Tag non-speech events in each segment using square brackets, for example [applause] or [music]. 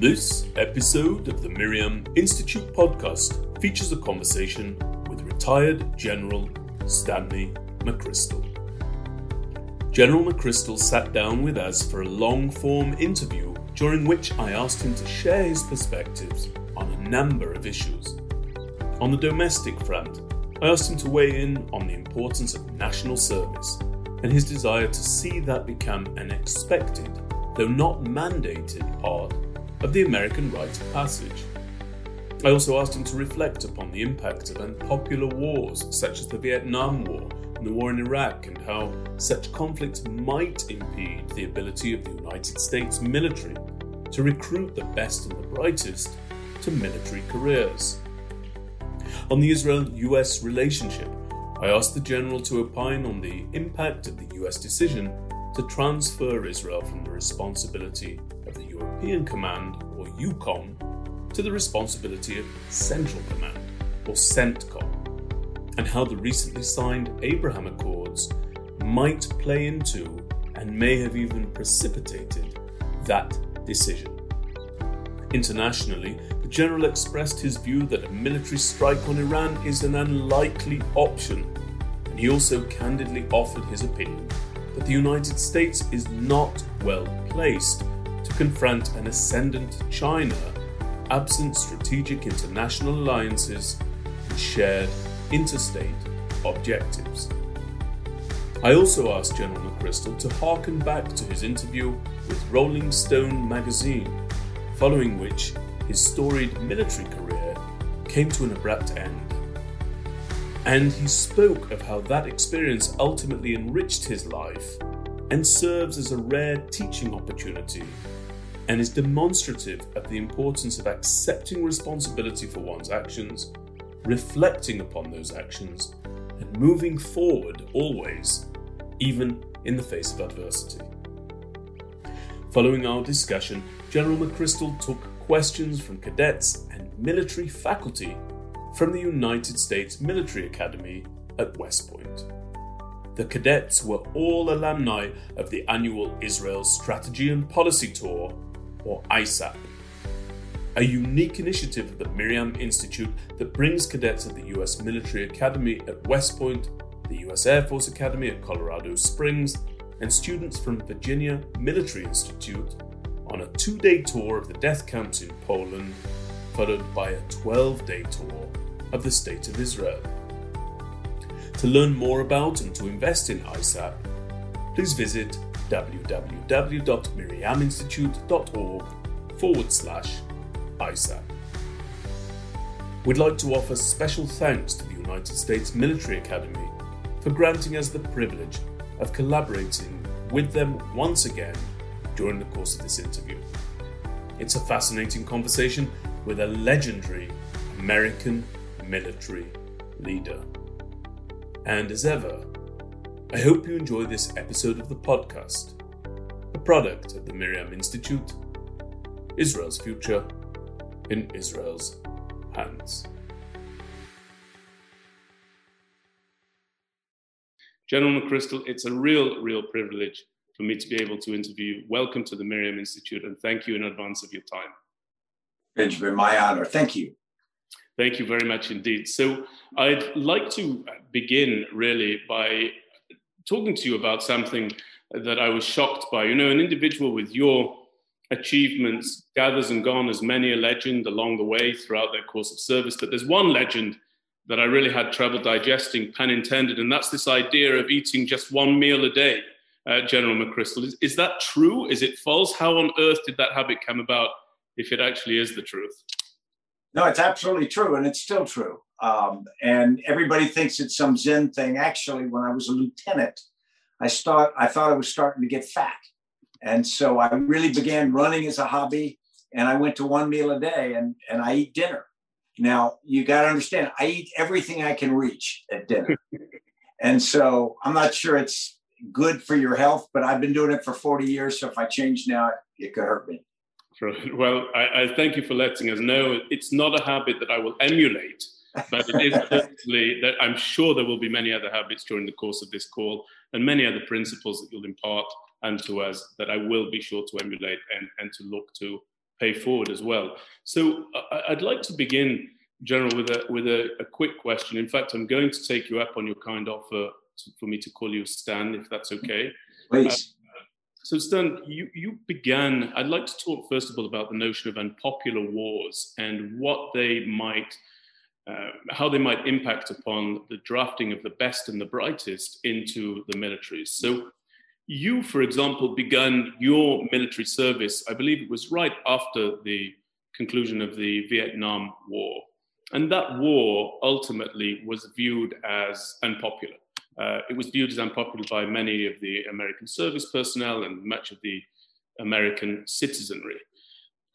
This episode of the MirYam Institute podcast features a conversation with retired General Stanley McChrystal. General McChrystal sat down with us for a long form interview during which I asked him to share his perspectives on a number of issues. On the domestic front, I asked him to weigh in on the importance of national service and his desire to see that become an expected, though not mandated, part of the American rite of passage. I also asked him to reflect upon the impact of unpopular wars such as the Vietnam War and the war in Iraq and how such conflicts might impede the ability of the United States military to recruit the best and the brightest to military careers. On the Israel US relationship, I asked the General to opine on the impact of the US decision to transfer Israel from the responsibility European Command, or EUCOM, to the responsibility of Central Command, or CENTCOM, and how the recently signed Abraham Accords might play into and may have even precipitated that decision. Internationally, the General expressed his view that a military strike on Iran is an unlikely option, and he also candidly offered his opinion that the United States is not well placed confront an ascendant China absent strategic international alliances and shared interstate objectives. I also asked General McChrystal to harken back to his interview with Rolling Stone magazine, following which his storied military career came to an abrupt end. And he spoke of how that experience ultimately enriched his life and serves as a rare teaching opportunity and is demonstrative of the importance of accepting responsibility for one's actions, reflecting upon those actions, and moving forward always, even in the face of adversity. Following our discussion, General McChrystal took questions from cadets and military faculty from the United States Military Academy at West Point. The cadets were all alumni of the annual Israel Strategy and Policy Tour, or ISAP, a unique initiative of the MirYam Institute that brings cadets of the U.S. Military Academy at West Point, the U.S. Air Force Academy at Colorado Springs, and students from Virginia Military Institute on a two day tour of the death camps in Poland, followed by a 12 day tour of the State of Israel. To learn more about and to invest in ISAP, please visit www.miriaminstitute.org forward slash ISAP. We'd like to offer special thanks to the United States Military Academy for granting us the privilege of collaborating with them once again during the course of this interview. It's a fascinating conversation with a legendary American military leader. And as ever, I hope you enjoy this episode of the podcast, a product of the MirYam Institute, Israel's future in Israel's hands. General McChrystal, it's a real, real privilege for me to be able to interview you. Welcome to the MirYam Institute, and thank you in advance of your time. Benjamin, my honor. Thank you. Thank you very much indeed. So, I'd like to begin really by talking to you about something that I was shocked by. You know, an individual with your achievements gathers and garners many a legend along the way throughout their course of service, but there's one legend that I really had trouble digesting, pun intended, and that's this idea of eating just one meal a day, uh, General McChrystal. Is, is that true? Is it false? How on earth did that habit come about if it actually is the truth? No, it's absolutely true, and it's still true. Um, and everybody thinks it's some Zen thing. Actually, when I was a lieutenant, I start I thought I was starting to get fat, and so I really began running as a hobby. And I went to one meal a day, and and I eat dinner. Now, you got to understand, I eat everything I can reach at dinner. [laughs] and so I'm not sure it's good for your health, but I've been doing it for 40 years. So if I change now, it could hurt me. Well, I, I thank you for letting us know. It's not a habit that I will emulate, but it is certainly that I'm sure there will be many other habits during the course of this call and many other principles that you'll impart and to us that I will be sure to emulate and, and to look to pay forward as well. So I'd like to begin, General, with a with a, a quick question. In fact, I'm going to take you up on your kind offer to, for me to call you Stan, if that's okay. Please. Uh, so Stan, you, you began. I'd like to talk first of all about the notion of unpopular wars and what they might uh, how they might impact upon the drafting of the best and the brightest into the militaries. So, you, for example, began your military service, I believe it was right after the conclusion of the Vietnam War. And that war ultimately was viewed as unpopular. Uh, it was viewed as unpopular by many of the American service personnel and much of the American citizenry.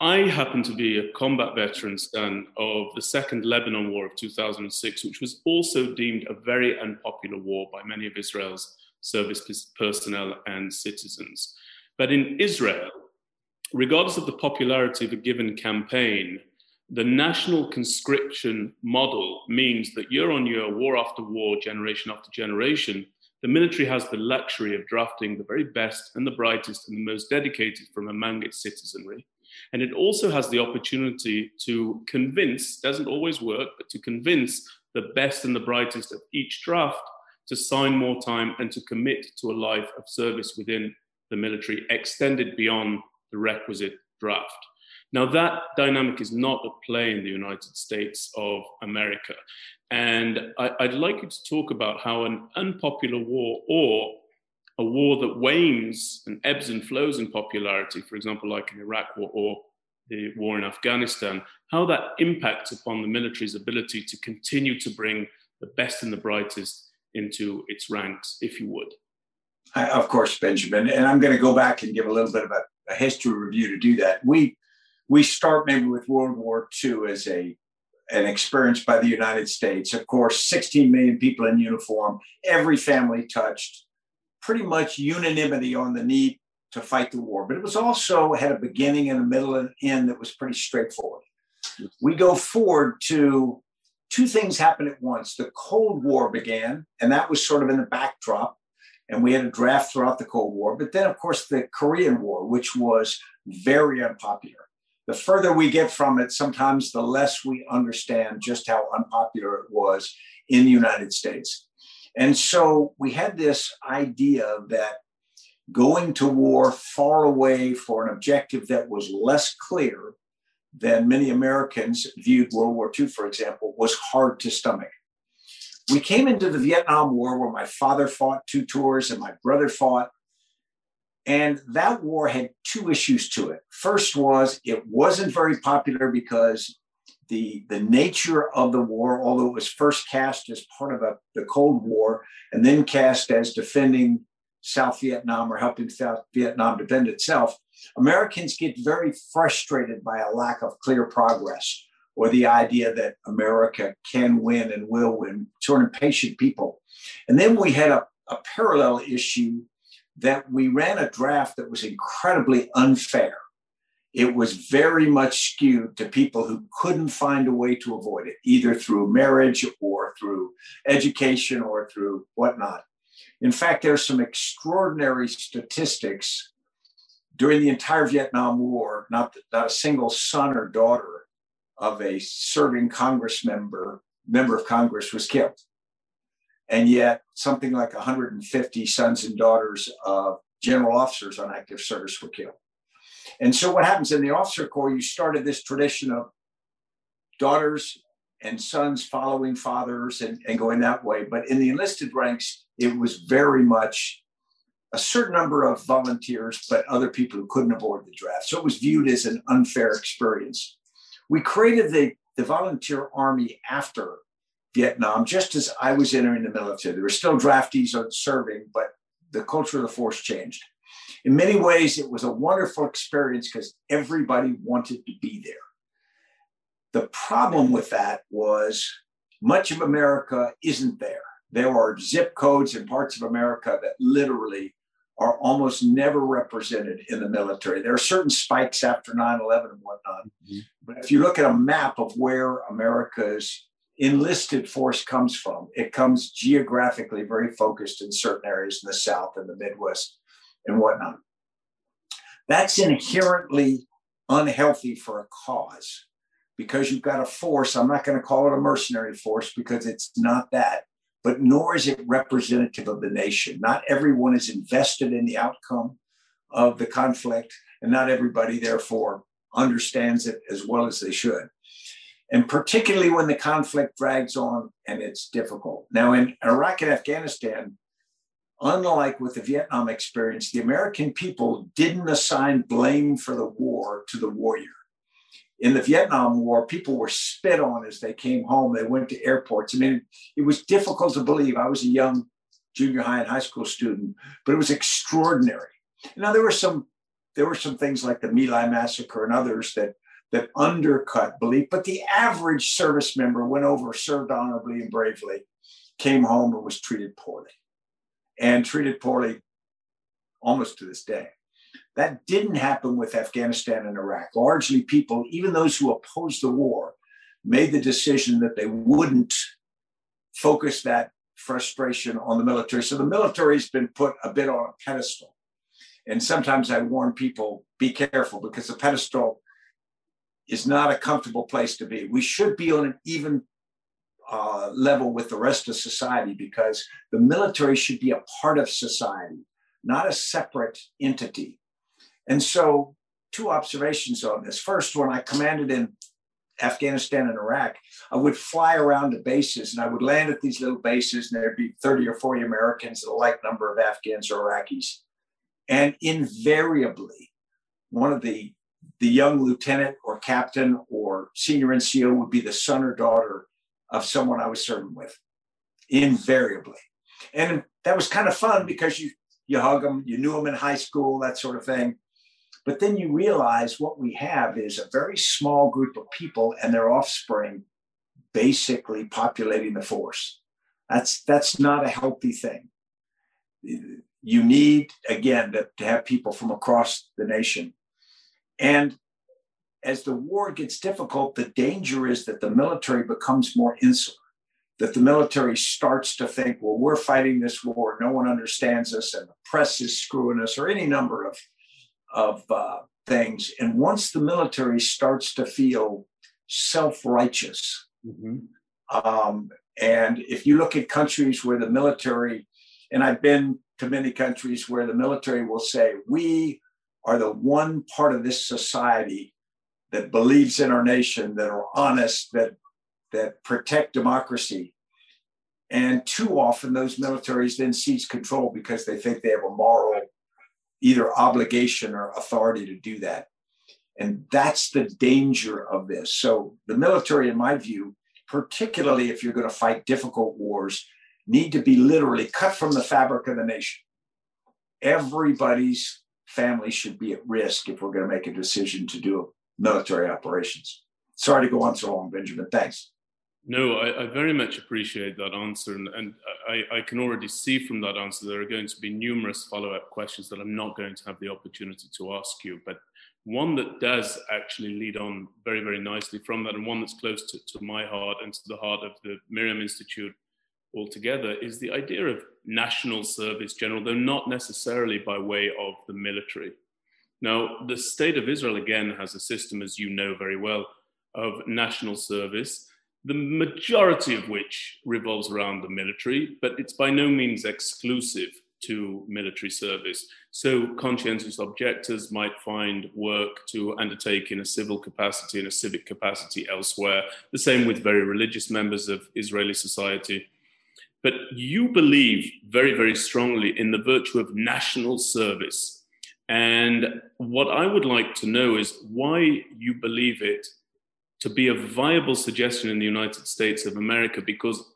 I happen to be a combat veteran, Stan, of the Second Lebanon War of 2006, which was also deemed a very unpopular war by many of Israel's service personnel and citizens. But in Israel, regardless of the popularity of a given campaign, the national conscription model means that year on year, war after war, generation after generation, the military has the luxury of drafting the very best and the brightest and the most dedicated from among its citizenry and it also has the opportunity to convince, doesn't always work, but to convince the best and the brightest of each draft to sign more time and to commit to a life of service within the military, extended beyond the requisite draft. Now, that dynamic is not at play in the United States of America. And I, would like you to talk about how an unpopular war or a war that wanes and ebbs and flows in popularity, for example, like in Iraq war or the war in Afghanistan, how that impacts upon the military's ability to continue to bring the best and the brightest into its ranks, if you would. I, of course, Benjamin. And I'm going to go back and give a little bit of a, a history review to do that. We we start maybe with World War II as a an experience by the United States. Of course, 16 million people in uniform, every family touched, pretty much unanimity on the need to fight the war. But it was also had a beginning and a middle and end that was pretty straightforward. We go forward to two things happen at once. The Cold War began, and that was sort of in the backdrop. And we had a draft throughout the Cold War. But then, of course, the Korean War, which was very unpopular. The further we get from it, sometimes the less we understand just how unpopular it was in the United States. And so we had this idea that going to war far away for an objective that was less clear than many Americans viewed World War II, for example, was hard to stomach. We came into the Vietnam War where my father fought two tours and my brother fought. And that war had two issues to it. First was it wasn't very popular because the, the nature of the war, although it was first cast as part of a, the Cold War and then cast as defending South Vietnam or helping South Vietnam defend itself, Americans get very frustrated by a lack of clear progress or the idea that America can win and will win, sort of impatient people. And then we had a, a parallel issue that we ran a draft that was incredibly unfair it was very much skewed to people who couldn't find a way to avoid it, either through marriage or through education or through whatnot. In fact, there's some extraordinary statistics during the entire Vietnam War, not, not a single son or daughter of a serving Congress member, member of Congress was killed. And yet something like 150 sons and daughters of general officers on active service were killed. And so what happens in the officer corps, you started this tradition of daughters and sons following fathers and, and going that way. But in the enlisted ranks, it was very much a certain number of volunteers, but other people who couldn't avoid the draft. So it was viewed as an unfair experience. We created the, the volunteer army after Vietnam, just as I was entering the military. There were still draftees serving, but the culture of the force changed in many ways, it was a wonderful experience because everybody wanted to be there. The problem with that was much of America isn't there. There are zip codes in parts of America that literally are almost never represented in the military. There are certain spikes after 9 11 and whatnot. Mm-hmm. But if you look at a map of where America's enlisted force comes from, it comes geographically very focused in certain areas in the South and the Midwest and whatnot. That's inherently unhealthy for a cause because you've got a force. I'm not going to call it a mercenary force because it's not that, but nor is it representative of the nation. Not everyone is invested in the outcome of the conflict, and not everybody, therefore, understands it as well as they should. And particularly when the conflict drags on and it's difficult. Now, in Iraq and Afghanistan, unlike with the Vietnam experience, the American people didn't assign blame for the war to the warrior. In the Vietnam War, people were spit on as they came home. They went to airports. I mean, it was difficult to believe. I was a young junior high and high school student, but it was extraordinary. Now there were some there were some things like the My Lai massacre and others that that undercut belief, but the average service member went over, served honorably and bravely, came home and was treated poorly and treated poorly almost to this day. That didn't happen with Afghanistan and Iraq. Largely, people, even those who opposed the war, made the decision that they wouldn't focus that frustration on the military. So the military's been put a bit on a pedestal. And sometimes I warn people be careful because the pedestal is not a comfortable place to be. We should be on an even uh, level with the rest of society because the military should be a part of society, not a separate entity. And so, two observations on this. First, when I commanded in Afghanistan and Iraq, I would fly around to bases and I would land at these little bases, and there'd be 30 or 40 Americans and a like number of Afghans or Iraqis. And invariably, one of the the young lieutenant or captain or senior NCO would be the son or daughter of someone I was serving with, invariably. And that was kind of fun because you you hug them, you knew them in high school, that sort of thing. But then you realize what we have is a very small group of people and their offspring basically populating the force. That's that's not a healthy thing. You need again to, to have people from across the nation. And as the war gets difficult, the danger is that the military becomes more insular, that the military starts to think, well, we're fighting this war, no one understands us, and the press is screwing us, or any number of, of uh, things. And once the military starts to feel self righteous, mm-hmm. um, and if you look at countries where the military, and I've been to many countries where the military will say, we are the one part of this society that believes in our nation, that are honest, that that protect democracy. And too often those militaries then seize control because they think they have a moral either obligation or authority to do that. And that's the danger of this. So the military, in my view, particularly if you're going to fight difficult wars, need to be literally cut from the fabric of the nation. Everybody's family should be at risk if we're going to make a decision to do military operations. Sorry to go on so long, Benjamin. Thanks. No, I, I very much appreciate that answer. And, and I, I, can already see from that answer there are going to be numerous follow up questions that I'm not going to have the opportunity to ask you. But one that does actually lead on very, very nicely from that, and one that's close to, to my heart and to the heart of the MirYam Institute altogether, is the idea of national service general, though not necessarily by way of the military. Now, the state of Israel, again, has a system, as you know very well, of national service, the majority of which revolves around the military, but it's by no means exclusive to military service. So, conscientious objectors might find work to undertake in a civil capacity, in a civic capacity elsewhere. The same with very religious members of Israeli society. But you believe very, very strongly in the virtue of national service and what I would like to know is why you believe it to be a viable suggestion in the United States of America, because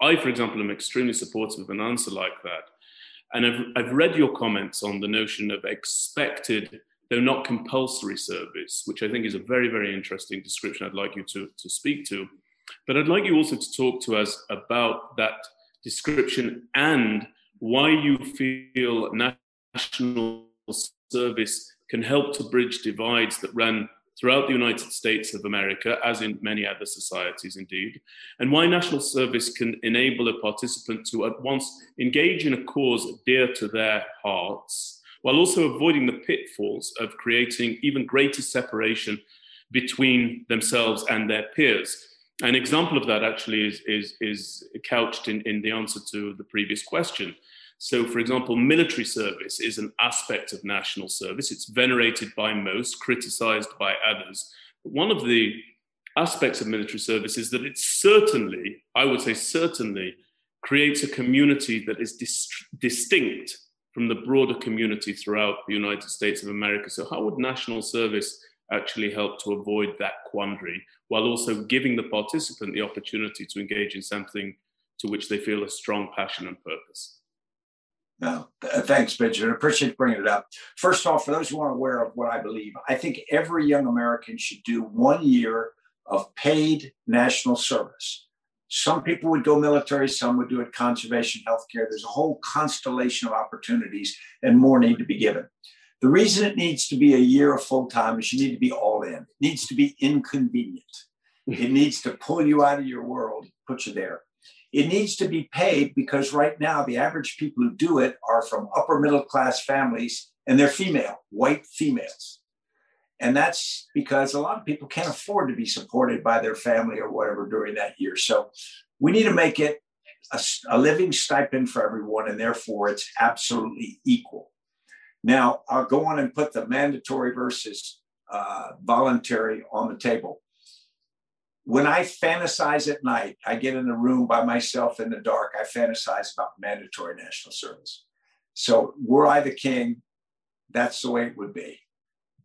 I, for example, am extremely supportive of an answer like that. And I've, I've read your comments on the notion of expected, though not compulsory service, which I think is a very, very interesting description I'd like you to, to speak to. But I'd like you also to talk to us about that description and why you feel national service can help to bridge divides that run throughout the United States of America, as in many other societies indeed, and why national service can enable a participant to at once engage in a cause dear to their hearts, while also avoiding the pitfalls of creating even greater separation between themselves and their peers. An example of that actually is, is, is couched in, in the answer to the previous question. So, for example, military service is an aspect of national service. It's venerated by most, criticized by others. But one of the aspects of military service is that it certainly, I would say, certainly creates a community that is dis- distinct from the broader community throughout the United States of America. So, how would national service actually help to avoid that quandary while also giving the participant the opportunity to engage in something to which they feel a strong passion and purpose? No, uh, thanks, Benjamin. Appreciate bringing it up. First off, for those who aren't aware of what I believe, I think every young American should do one year of paid national service. Some people would go military, some would do it conservation, healthcare. There's a whole constellation of opportunities, and more need to be given. The reason it needs to be a year of full time is you need to be all in. It needs to be inconvenient. It needs to pull you out of your world, put you there. It needs to be paid because right now the average people who do it are from upper middle class families and they're female, white females. And that's because a lot of people can't afford to be supported by their family or whatever during that year. So we need to make it a, a living stipend for everyone, and therefore it's absolutely equal. Now, I'll go on and put the mandatory versus uh, voluntary on the table. When I fantasize at night, I get in a room by myself in the dark. I fantasize about mandatory national service. So, were I the king, that's the way it would be.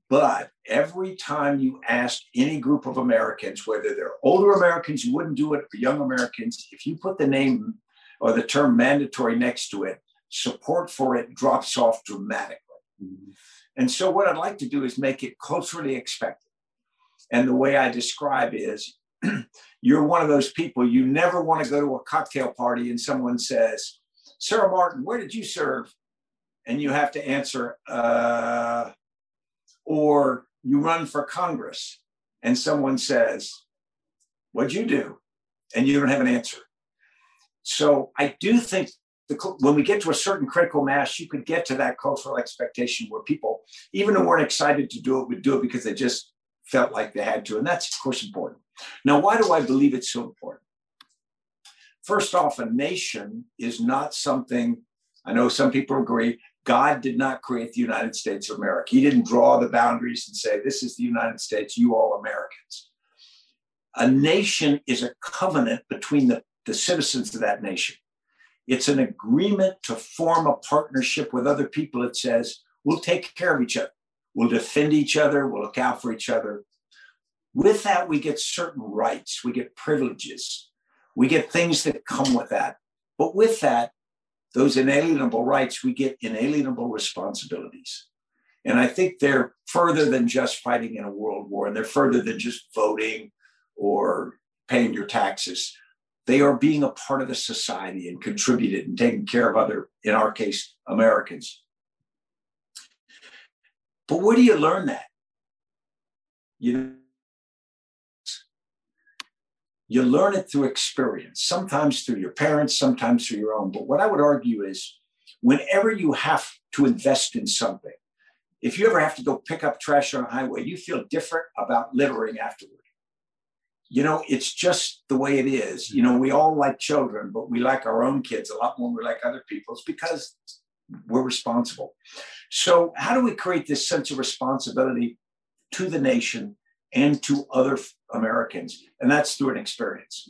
But every time you ask any group of Americans, whether they're older Americans who wouldn't do it or young Americans, if you put the name or the term mandatory next to it, support for it drops off dramatically. Mm-hmm. And so, what I'd like to do is make it culturally expected. And the way I describe is [clears throat] you're one of those people, you never want to go to a cocktail party and someone says, Sarah Martin, where did you serve? And you have to answer, uh, or you run for Congress and someone says, What'd you do? And you don't have an answer. So I do think the, when we get to a certain critical mass, you could get to that cultural expectation where people, even who weren't excited to do it, would do it because they just felt like they had to. And that's, of course, important. Now, why do I believe it's so important? First off, a nation is not something, I know some people agree, God did not create the United States of America. He didn't draw the boundaries and say, this is the United States, you all Americans. A nation is a covenant between the, the citizens of that nation. It's an agreement to form a partnership with other people that says, we'll take care of each other, we'll defend each other, we'll look out for each other. With that, we get certain rights, we get privileges, we get things that come with that. But with that, those inalienable rights, we get inalienable responsibilities. And I think they're further than just fighting in a world war, and they're further than just voting or paying your taxes. They are being a part of the society and contributed and taking care of other, in our case, Americans. But where do you learn that? You you learn it through experience, sometimes through your parents, sometimes through your own. But what I would argue is whenever you have to invest in something, if you ever have to go pick up trash on a highway, you feel different about littering afterward. You know, it's just the way it is. You know, we all like children, but we like our own kids a lot more than we like other people's because we're responsible. So, how do we create this sense of responsibility to the nation and to other Americans. And that's through an experience.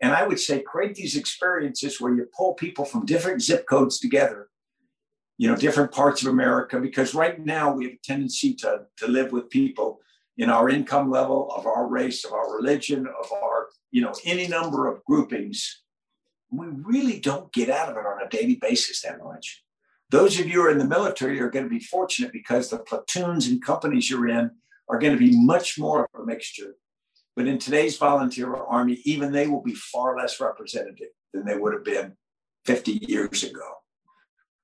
And I would say create these experiences where you pull people from different zip codes together, you know, different parts of America, because right now we have a tendency to, to live with people in our income level, of our race, of our religion, of our, you know, any number of groupings. We really don't get out of it on a daily basis that much. Those of you who are in the military are going to be fortunate because the platoons and companies you're in are going to be much more of a mixture. But in today's volunteer army, even they will be far less representative than they would have been 50 years ago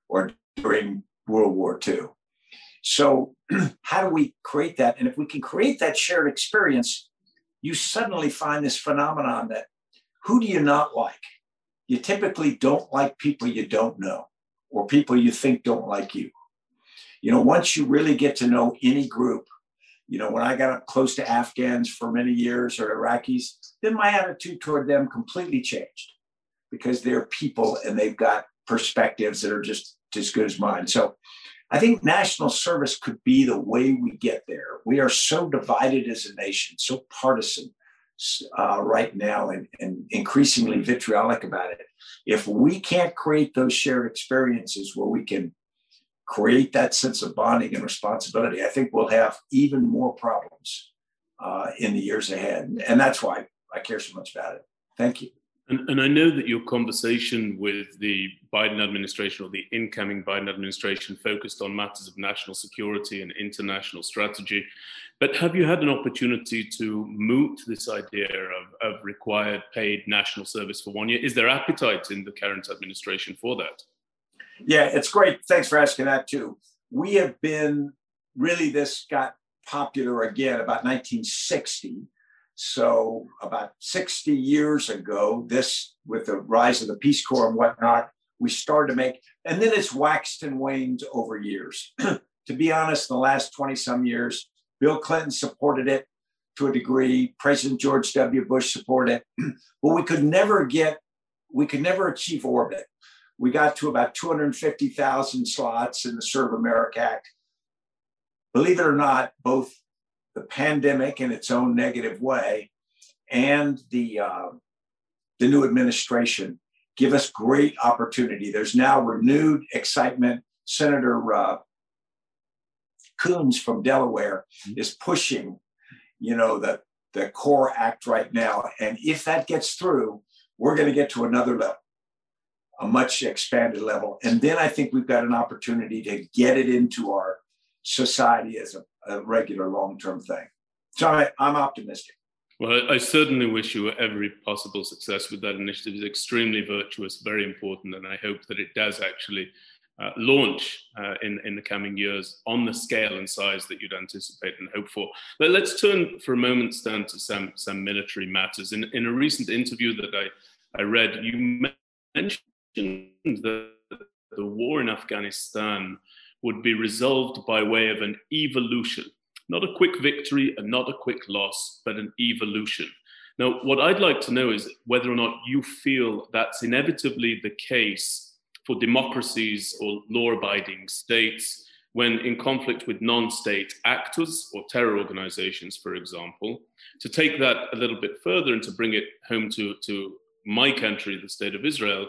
or during World War II. So, [clears throat] how do we create that? And if we can create that shared experience, you suddenly find this phenomenon that who do you not like? You typically don't like people you don't know or people you think don't like you. You know, once you really get to know any group, you know, when I got up close to Afghans for many years or Iraqis, then my attitude toward them completely changed because they're people and they've got perspectives that are just as good as mine. So I think national service could be the way we get there. We are so divided as a nation, so partisan uh, right now, and, and increasingly vitriolic about it. If we can't create those shared experiences where we can create that sense of bonding and responsibility, I think we'll have even more problems uh, in the years ahead. And that's why I care so much about it. Thank you. And, and, I know that your conversation with the Biden administration or the incoming Biden administration focused on matters of national security and international strategy. But have you had an opportunity to moot this idea of, of required paid national service for one year? Is there appetite in the current administration for that? Yeah, it's great. Thanks for asking that too. We have been really, this got popular again about 1960 so about 60 years ago, this with the rise of the Peace Corps and whatnot, we started to make, and then it's waxed and waned over years. [clears throat] to be honest, in the last 20 some years, Bill Clinton supported it to a degree. President George W. Bush supported it, [clears throat] but we could never get, we could never achieve orbit. We got to about 250,000 slots in the Serve America Act. Believe it or not, both the pandemic in its own negative way and the uh, the new administration give us great opportunity. There's now renewed excitement. Senator uh, Coons from Delaware mm-hmm. is pushing, you know, the the CORPS Act right now, and if that gets through, we're going to get to another level, a much expanded level, and then I think we've got an opportunity to get it into our society as a a regular long term thing. So I, I'm optimistic. Well, I certainly wish you every possible success with that initiative. It's extremely virtuous, very important, and I hope that it does actually uh, launch uh, in, in the coming years on the scale and size that you'd anticipate and hope for. But let's turn for a moment, Stan, to some, some military matters. In, in a recent interview that I, I read, you mentioned that the war in Afghanistan would be resolved by way of an evolution, not a quick victory and not a quick loss, but an evolution. Now, what I'd like to know is whether or not you feel that's inevitably the case for democracies or law abiding states when in conflict with non state actors or terror organizations, for example. To take that a little bit further and to bring it home to, to my country, the state of Israel,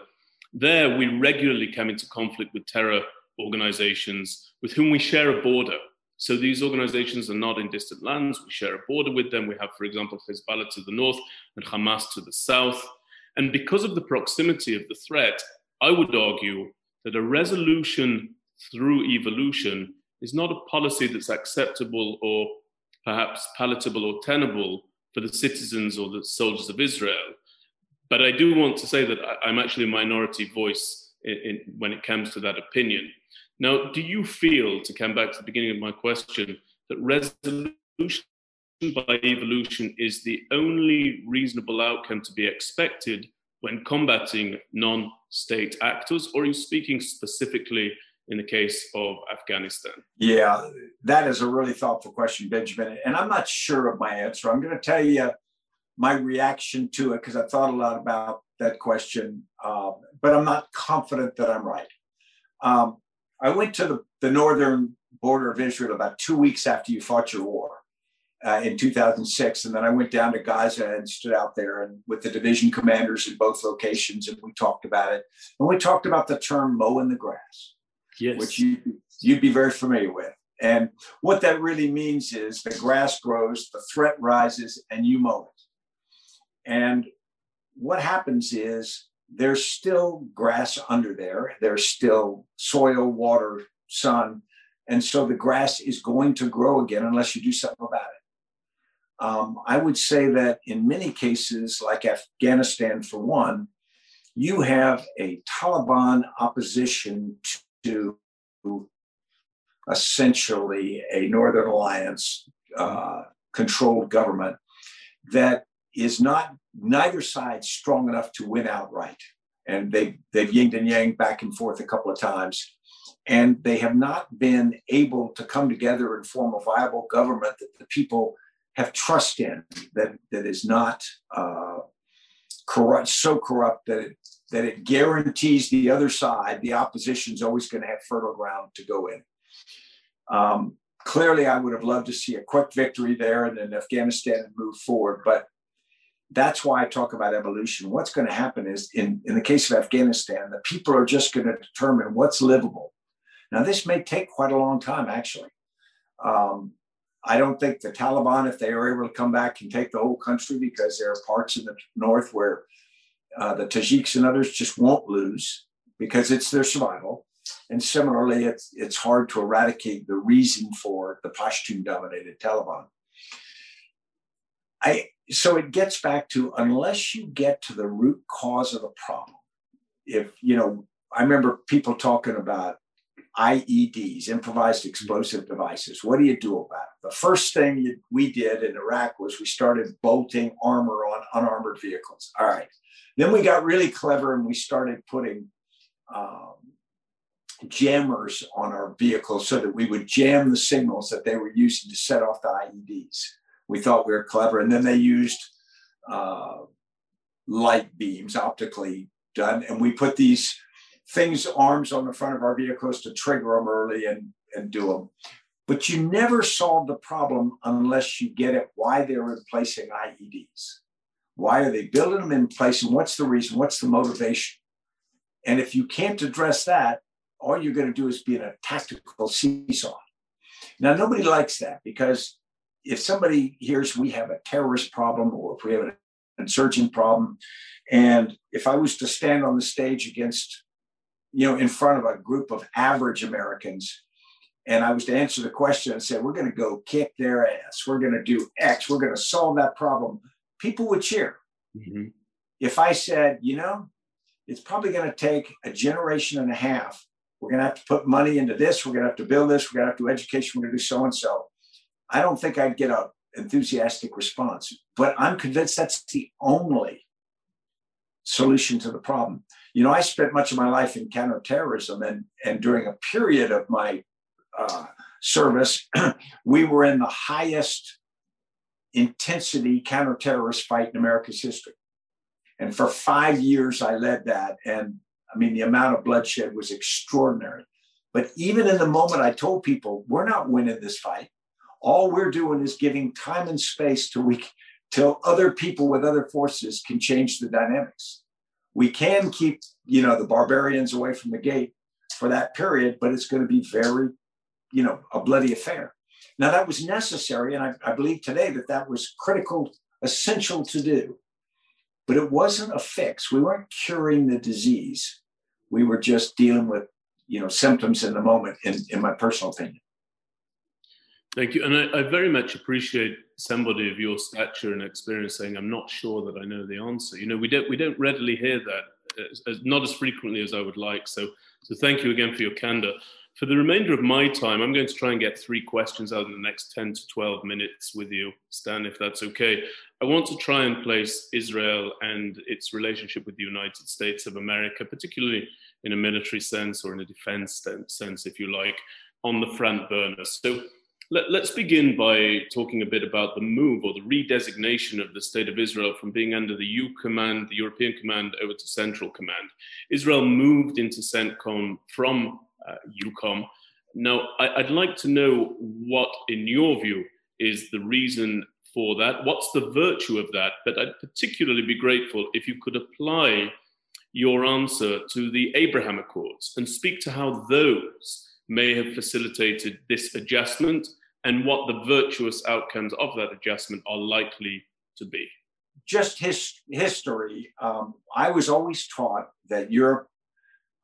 there we regularly come into conflict with terror organizations with whom we share a border. So these organizations are not in distant lands. We share a border with them. We have, for example, Hezbollah to the north and Hamas to the south. And because of the proximity of the threat, I would argue that a resolution through evolution is not a policy that's acceptable or perhaps palatable or tenable for the citizens or the soldiers of Israel. But I do want to say that I'm actually a minority voice in, in, when it comes to that opinion. Now, do you feel, to come back to the beginning of my question, that resolution by evolution is the only reasonable outcome to be expected when combating non state actors, or are you speaking specifically in the case of Afghanistan? Yeah, that is a really thoughtful question, Benjamin. And I'm not sure of my answer. I'm going to tell you my reaction to it because I thought a lot about that question, um, but I'm not confident that I'm right. Um, I went to the, the northern border of Israel about two weeks after you fought your war uh, in 2006. And then I went down to Gaza and stood out there and with the division commanders in both locations. And we talked about it. And we talked about the term mowing the grass, yes. which you, you'd be very familiar with. And what that really means is the grass grows, the threat rises, and you mow it. And what happens is there's still grass under there. There's still soil, water, sun. And so the grass is going to grow again unless you do something about it. Um, I would say that in many cases, like Afghanistan for one, you have a Taliban opposition to essentially a Northern Alliance uh, controlled government that is not neither side strong enough to win outright. And they, they've yinged and yang back and forth a couple of times. and they have not been able to come together and form a viable government that the people have trust in, that, that is not uh, corrupt, so corrupt that it, that it guarantees the other side, the opposition is always going to have fertile ground to go in. Um, clearly, I would have loved to see a quick victory there and then Afghanistan move forward, but that's why I talk about evolution. What's going to happen is, in, in the case of Afghanistan, the people are just going to determine what's livable. Now, this may take quite a long time, actually. Um, I don't think the Taliban, if they are able to come back, can take the whole country because there are parts in the north where uh, the Tajiks and others just won't lose because it's their survival. And similarly, it's, it's hard to eradicate the reason for the Pashtun dominated Taliban. I, so it gets back to unless you get to the root cause of the problem, if, you know, I remember people talking about IEDs, improvised explosive devices. What do you do about it? The first thing you, we did in Iraq was we started bolting armor on unarmored vehicles. All right. Then we got really clever and we started putting um, jammers on our vehicles so that we would jam the signals that they were using to set off the IEDs. We thought we were clever. And then they used uh, light beams, optically done. And we put these things, arms on the front of our vehicles to trigger them early and, and do them. But you never solve the problem unless you get at why they're replacing IEDs. Why are they building them in place? And what's the reason? What's the motivation? And if you can't address that, all you're going to do is be in a tactical seesaw. Now, nobody likes that because if somebody hears we have a terrorist problem or if we have an insurgent problem, and if I was to stand on the stage against, you know, in front of a group of average Americans, and I was to answer the question and say, we're going to go kick their ass, we're going to do X, we're going to solve that problem, people would cheer. Mm-hmm. If I said, you know, it's probably going to take a generation and a half. We're going to have to put money into this. We're going to have to build this. We're going to have to do education. We're going to do so and so. I don't think I'd get a enthusiastic response, but I'm convinced that's the only solution to the problem. You know, I spent much of my life in counterterrorism, and and during a period of my uh, service, [clears throat] we were in the highest intensity counterterrorist fight in America's history. And for five years, I led that. And I mean, the amount of bloodshed was extraordinary. But even in the moment, I told people, we're not winning this fight. All we're doing is giving time and space till we till other people with other forces can change the dynamics. We can keep, you know, the barbarians away from the gate for that period, but it's going to be very, you know, a bloody affair. Now that was necessary, and I, I believe today that that was critical, essential to do. But it wasn't a fix. We weren't curing the disease. We were just dealing with, you know, symptoms in the moment, in, in my personal opinion. Thank you. And I, I, very much appreciate somebody of your stature and experience saying, I'm not sure that I know the answer. You know, we don't, we don't readily hear that, as, as, not as frequently as I would like. So, so thank you again for your candor. For the remainder of my time, I'm going to try and get three questions out in the next 10 to 12 minutes with you, Stan, if that's okay. I want to try and place Israel and its relationship with the United States of America, particularly in a military sense or in a defense sense, if you like, on the front burner. So let, us begin by talking a bit about the move or the redesignation of the State of Israel from being under the U Command, the European Command, over to Central Command. Israel moved into CENTCOM from uh, EUCOM. Now, I, I'd like to know what, in your view, is the reason for that? What's the virtue of that? But I'd particularly be grateful if you could apply your answer to the Abraham Accords and speak to how those may have facilitated this adjustment and what the virtuous outcomes of that adjustment are likely to be? Just his, history. Um, I was always taught that Europe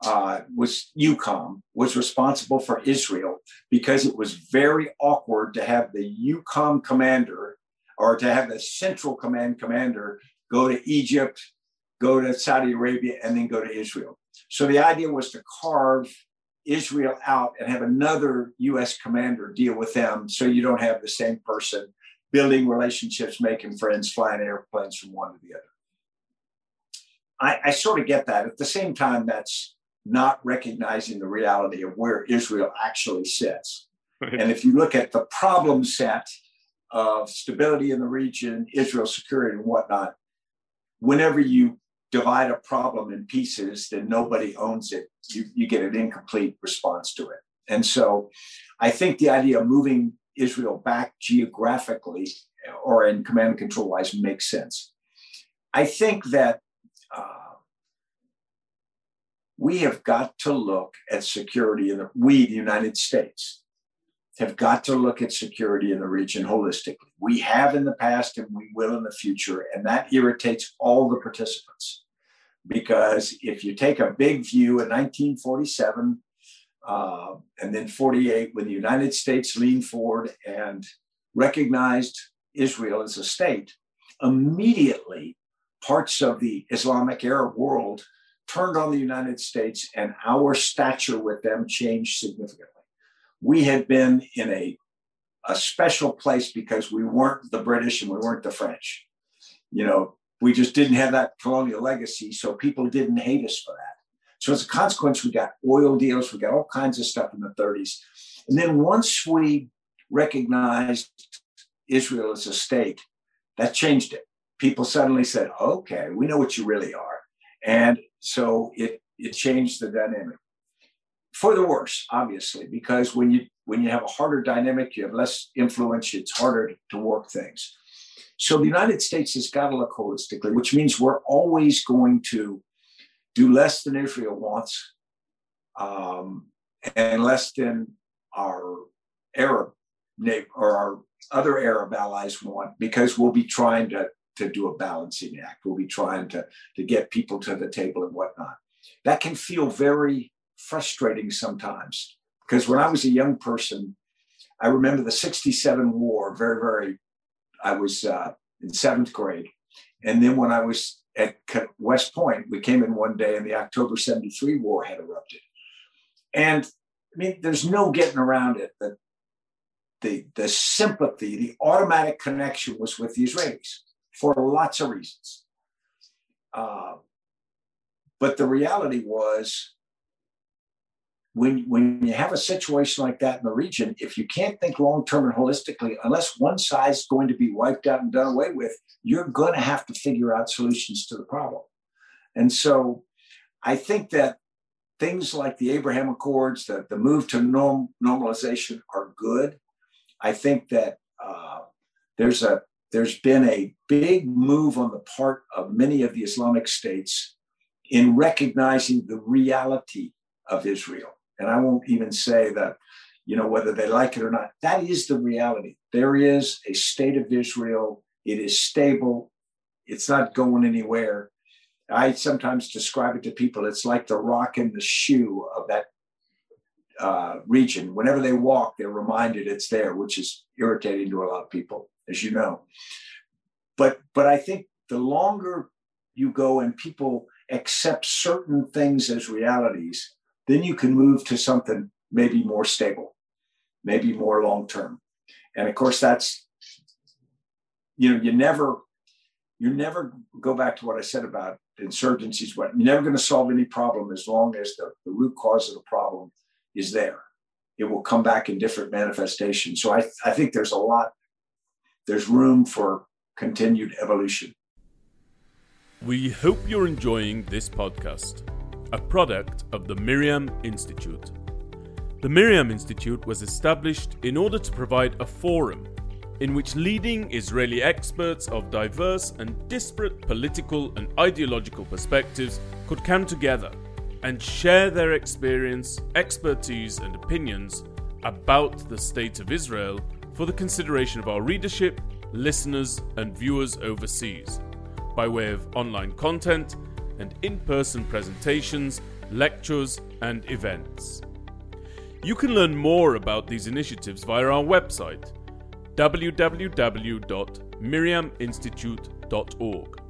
uh, was EUCOM was responsible for Israel because it was very awkward to have the EUCOM commander or to have the Central Command commander go to Egypt, go to Saudi Arabia, and then go to Israel. So the idea was to carve Israel out and have another US commander deal with them so you don't have the same person building relationships, making friends, flying airplanes from one to the other. I, I sort of get that. At the same time, that's not recognizing the reality of where Israel actually sits. And if you look at the problem set of stability in the region, Israel security, and whatnot, whenever you divide a problem in pieces, then nobody owns it. You, you get an incomplete response to it. And so I think the idea of moving Israel back geographically or in command and control wise makes sense. I think that uh, we have got to look at security in the, we, the United States, have got to look at security in the region holistically. We have in the past and we will in the future, and that irritates all the participants. Because if you take a big view in 1947 uh, and then 48, when the United States leaned forward and recognized Israel as a state, immediately parts of the Islamic Arab world turned on the United States and our stature with them changed significantly we had been in a, a special place because we weren't the British and we weren't the French. You know, we just didn't have that colonial legacy, so people didn't hate us for that. So as a consequence, we got oil deals, we got all kinds of stuff in the 30s. And then once we recognized Israel as a state, that changed it. People suddenly said, okay, we know what you really are. And so it, it changed the dynamic for the worse, obviously, because when you when you have a harder dynamic, you have less influence. It's harder to work things. So the United States has got to look holistically, which means we're always going to do less than Israel wants, um, and less than our Arab or our other Arab allies want, because we'll be trying to to do a balancing act. We'll be trying to to get people to the table and whatnot. That can feel very frustrating sometimes because when I was a young person, I remember the 67 war very, very, I was uh, in seventh grade. And then when I was at West Point, we came in one day and the October 73 war had erupted. And I mean, there's no getting around it that the, the sympathy, the automatic connection was with the Israelis for lots of reasons. Uh, but the reality was when, when you have a situation like that in the region, if you can't think long term and holistically, unless one side is going to be wiped out and done away with, you're going to have to figure out solutions to the problem. And so I think that things like the Abraham Accords, the, the move to norm, normalization are good. I think that uh, there's a there's been a big move on the part of many of the Islamic states in recognizing the reality of Israel and I won't even say that, you know, whether they like it or not. That is the reality. There is a state of Israel. It is stable. It's not going anywhere. I sometimes describe it to people. It's like the rock in the shoe of that uh, region. Whenever they walk, they're reminded it's there, which is irritating to a lot of people, as you know. But but I think the longer you go and people accept certain things as realities, then you can move to something maybe more stable, maybe more long term. And of course, that's, you know, you never, you never go back to what I said about insurgencies. What you're never going to solve any problem as long as the, the root cause of the problem is there. It will come back in different manifestations. So I, I think there's a lot, there's room for continued evolution. We hope you're enjoying this podcast a product of the MirYam Institute. The MirYam Institute was established in order to provide a forum in which leading Israeli experts of diverse and disparate political and ideological perspectives could come together and share their experience, expertise, and opinions about the state of Israel for the consideration of our readership, listeners, and viewers overseas by way of online content and in person presentations, lectures, and events. You can learn more about these initiatives via our website www.miryaminstitute.org.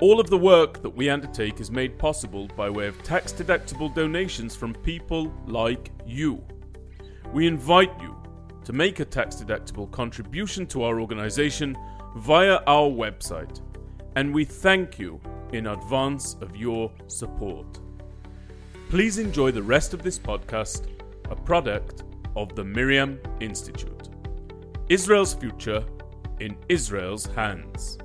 All of the work that we undertake is made possible by way of tax deductible donations from people like you. We invite you to make a tax deductible contribution to our organization via our website, and we thank you in advance of your support. Please enjoy the rest of this podcast, a product of the MirYam Institute. Israel's future in Israel's hands.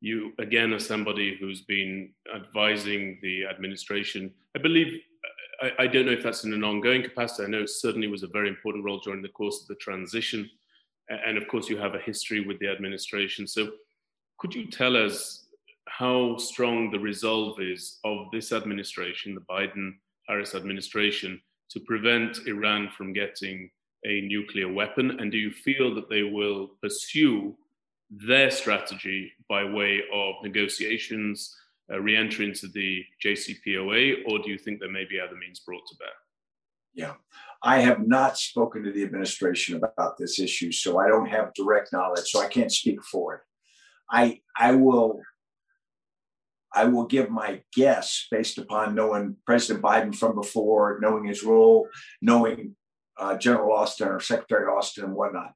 You, again, are somebody who's been advising the administration. I believe, I, I, don't know if that's in an ongoing capacity. I know it certainly was a very important role during the course of the transition. And of course, you have a history with the administration. So, could you tell us how strong the resolve is of this administration, the Biden Harris administration, to prevent Iran from getting a nuclear weapon? And do you feel that they will pursue their strategy by way of negotiations, uh, re entry into the JCPOA, or do you think there may be other means brought to bear? Yeah, I have not spoken to the administration about this issue, so I don't have direct knowledge, so I can't speak for it. I I will I will give my guess based upon knowing President Biden from before, knowing his role, knowing uh, General Austin or Secretary Austin and whatnot.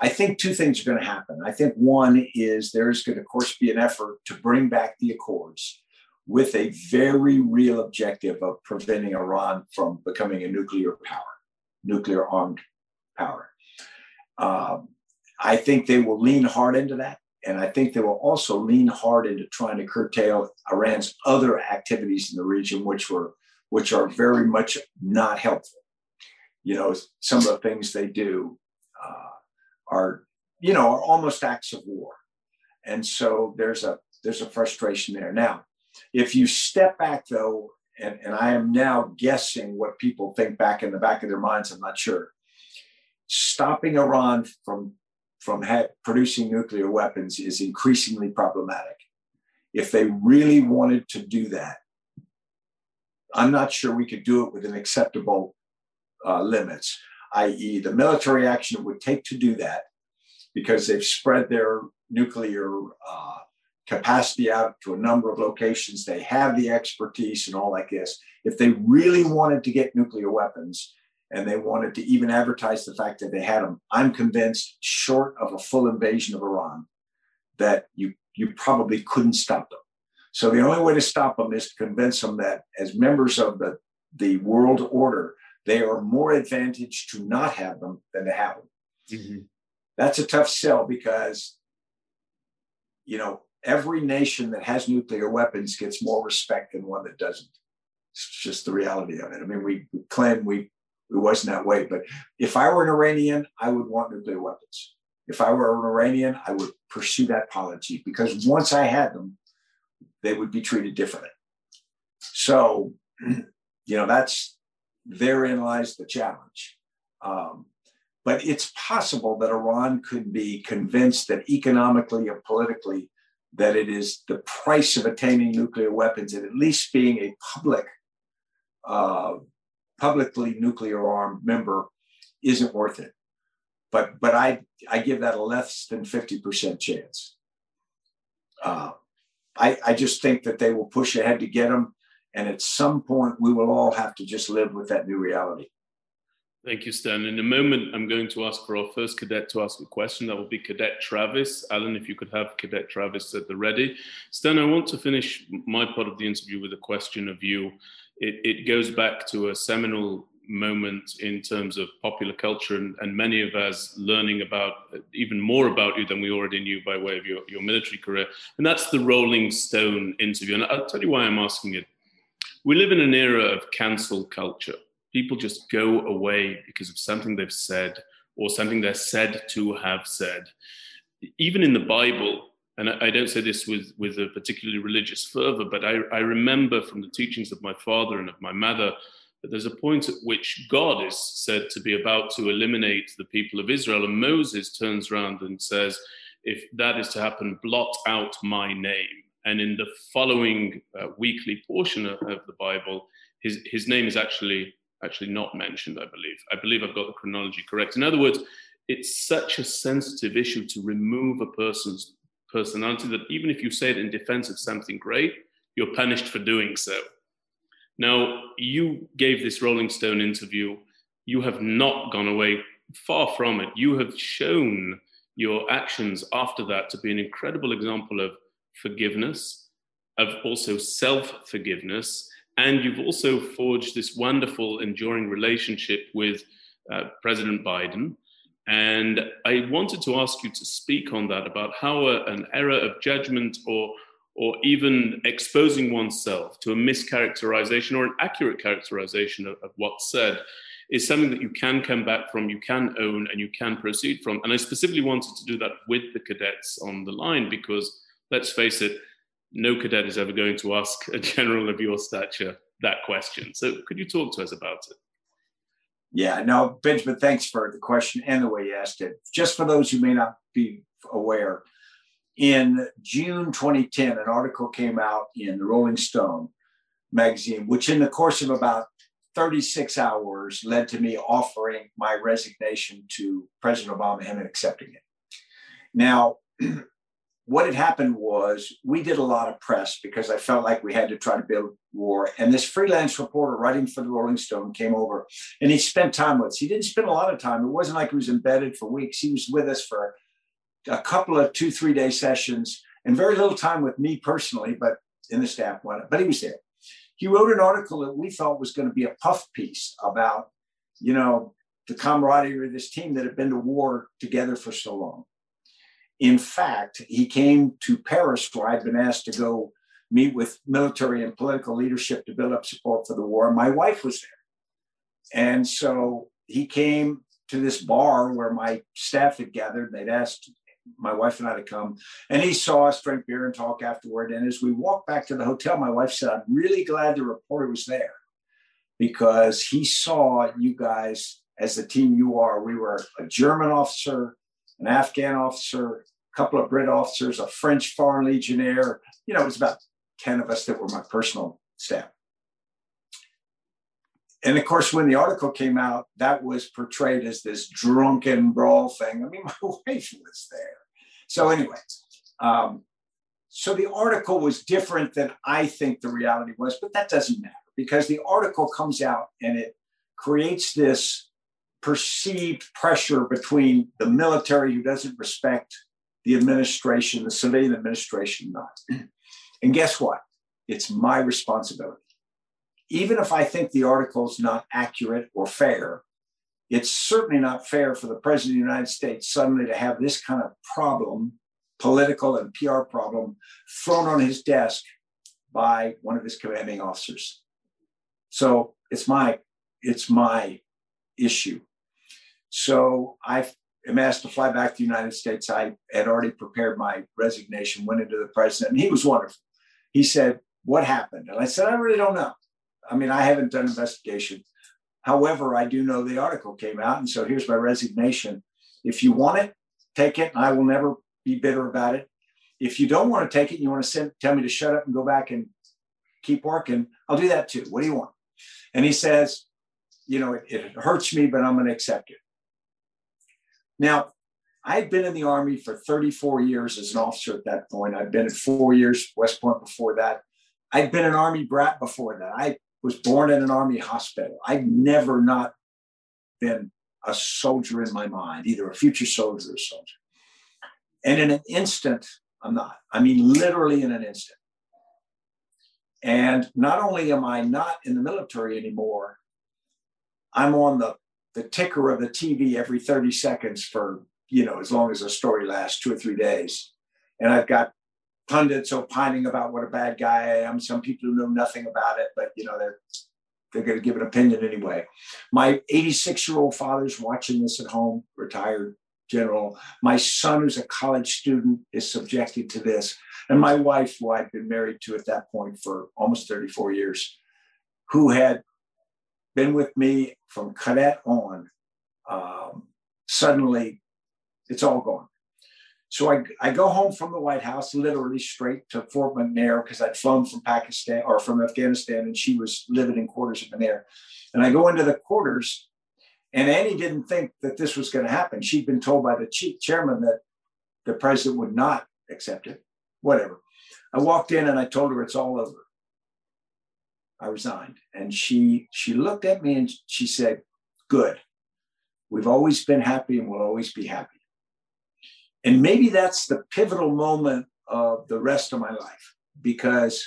I think two things are going to happen. I think one is there's going to, of course, be an effort to bring back the Accords with a very real objective of preventing Iran from becoming a nuclear power, nuclear armed power. Um, I think they will lean hard into that. And I think they will also lean hard into trying to curtail Iran's other activities in the region, which were which are very much not helpful. You know, some of the things they do uh, are, you know, are almost acts of war, and so there's a there's a frustration there. Now, if you step back though, and, and I am now guessing what people think back in the back of their minds, I'm not sure. Stopping Iran from from ha- producing nuclear weapons is increasingly problematic. If they really wanted to do that, I'm not sure we could do it within acceptable uh, limits, i.e., the military action it would take to do that, because they've spread their nuclear uh, capacity out to a number of locations. They have the expertise and all like this. If they really wanted to get nuclear weapons, and they wanted to even advertise the fact that they had them. I'm convinced, short of a full invasion of Iran, that you you probably couldn't stop them. So the only way to stop them is to convince them that as members of the the world order, they are more advantaged to not have them than to have them. Mm-hmm. That's a tough sell because, you know, every nation that has nuclear weapons gets more respect than one that doesn't. It's just the reality of it. I mean, we, we claim we it wasn't that way. But if I were an Iranian, I would want nuclear weapons. If I were an Iranian, I would pursue that policy because once I had them, they would be treated differently. So, [clears throat] you know, that's therein lies the challenge. Um, but it's possible that Iran could be convinced that economically and politically that it is the price of attaining nuclear weapons and at least being a public uh, publicly nuclear armed member isn't worth it. But but I I give that a less than fifty percent chance. Uh, I I just think that they will push ahead to get them, and at some point we will all have to just live with that new reality. Thank you, Stan. In a moment, I'm going to ask for our first cadet to ask a question. That will be Cadet Travis. Alan, if you could have Cadet Travis at the ready. Stan, I want to finish my part of the interview with a question of you it, it goes back to a seminal moment in terms of popular culture and, and, many of us learning about even more about you than we already knew by way of your, your military career. And that's the Rolling Stone interview. And I'll tell you why I'm asking it. We live in an era of cancel culture. People just go away because of something they've said or something they're said to have said. Even in the Bible, and I, don't say this with, with a particularly religious fervor, but I, I remember from the teachings of my father and of my mother that there's a point at which God is said to be about to eliminate the people of Israel. And Moses turns around and says, If that is to happen, blot out my name. And in the following uh, weekly portion of, of, the Bible, his, his name is actually actually not mentioned, I believe. I believe I've got the chronology correct. In other words, it's such a sensitive issue to remove a person's personality that even if you say it in defense of something great, you're punished for doing so. Now, you gave this Rolling Stone interview. You have not gone away far from it. You have shown your actions after that to be an incredible example of forgiveness of also self forgiveness. And you've also forged this wonderful, enduring relationship with uh, President Biden. And I wanted to ask you to speak on that about how a, an error of judgment or or even exposing oneself to a mischaracterization or an accurate characterization of, of, what's said is something that you can come back from, you can own, and you can proceed from. And I specifically wanted to do that with the cadets on the line because, let's face it, no cadet is ever going to ask a [laughs] general of your stature that question. So, could you talk to us about it? Yeah, no, Benjamin, thanks for the question and the way you asked it. Just for those who may not be aware, in June 2010, an article came out in the Rolling Stone magazine, which in the course of about 36 hours led to me offering my resignation to President Obama, him accepting it. Now, [clears throat] what had happened was we did a lot of press because I felt like we had to try to build war. And this freelance reporter writing for the Rolling Stone came over and he spent time with us. He didn't spend a lot of time. It wasn't like he was embedded for weeks. He was with us for a couple of two, three day sessions and very little time with me personally, but in the staff one, but he was there. He wrote an article that we thought was going to be a puff piece about, you know, the camaraderie of this team that had been to war together for so long. In fact, he came to Paris, where I'd been asked to go meet with military and political leadership to build up support for the war. My wife was there. And so he came to this bar where my staff had gathered. They'd asked my wife and I to come, and he saw us drink beer and talk afterward. And as we walked back to the hotel, my wife said, I'm really glad the reporter was there because he saw you guys as the team you are. We were a German officer, an Afghan officer, a couple of Brit officers, a French Foreign Legionnaire. You know, it was about 10 of us that were my personal staff. And of course, when the article came out, that was portrayed as this drunken brawl thing. I mean, [laughs] my wife was there. So, anyway, um, so the article was different than I think the reality was, but that doesn't matter because the article comes out and it creates this perceived pressure between the military who doesn't respect the administration, the civilian administration, not. [clears throat] And guess what? It's my responsibility. Even if I think the article is not accurate or fair, it's certainly not fair for the president of the United States suddenly to have this kind of problem, political and PR problem, thrown on his desk by one of his commanding officers. So it's my it's my issue. So I am asked to fly back to the United States. I had already prepared my resignation, went into the president, and he was wonderful. He said, What happened? And I said, I really don't know. I mean, I haven't done investigation. However, I do know the article came out. And so here's my resignation. If you want it, take it. I will never be bitter about it. If you don't want to take it, you want to send, tell me to shut up and go back and keep working, I'll do that too. What do you want? And he says, you know, it, it hurts me, but I'm going to accept it. Now, I had been in the Army for 34 years as an officer at that point. I'd been at four years, West Point before that. I'd been an Army brat before that. I was born in an Army hospital. I'd never not been a soldier in my mind, either a future soldier or a soldier. And in an instant, I'm not. I mean, literally in an instant. And not only am I not in the military anymore, I'm on the the ticker of the TV every 30 seconds for, you know, as long as a story lasts two or three days. And I've got pundits opining about what a bad guy I am. Some people who know nothing about it, but you know, they're they're going to give an opinion anyway. My 86 year old father's watching this at home, retired general. My son, who's a college student, is subjected to this. And my wife, who I'd been married to at that point for almost 34 years, who had been with me from cadet on, um, suddenly it's all gone. So I, I go home from the White House, literally straight to Fort McNair because I'd flown from Pakistan or from Afghanistan, and she was living in quarters at McNair. And I go into the quarters, and Annie didn't think that this was going to happen. She'd been told by the chief chairman that the president would not accept it. Whatever. I walked in and I told her it's all over. I resigned. And she she looked at me and she said, Good. We've always been happy and we'll always be happy. And maybe that's the pivotal moment of the rest of my life. because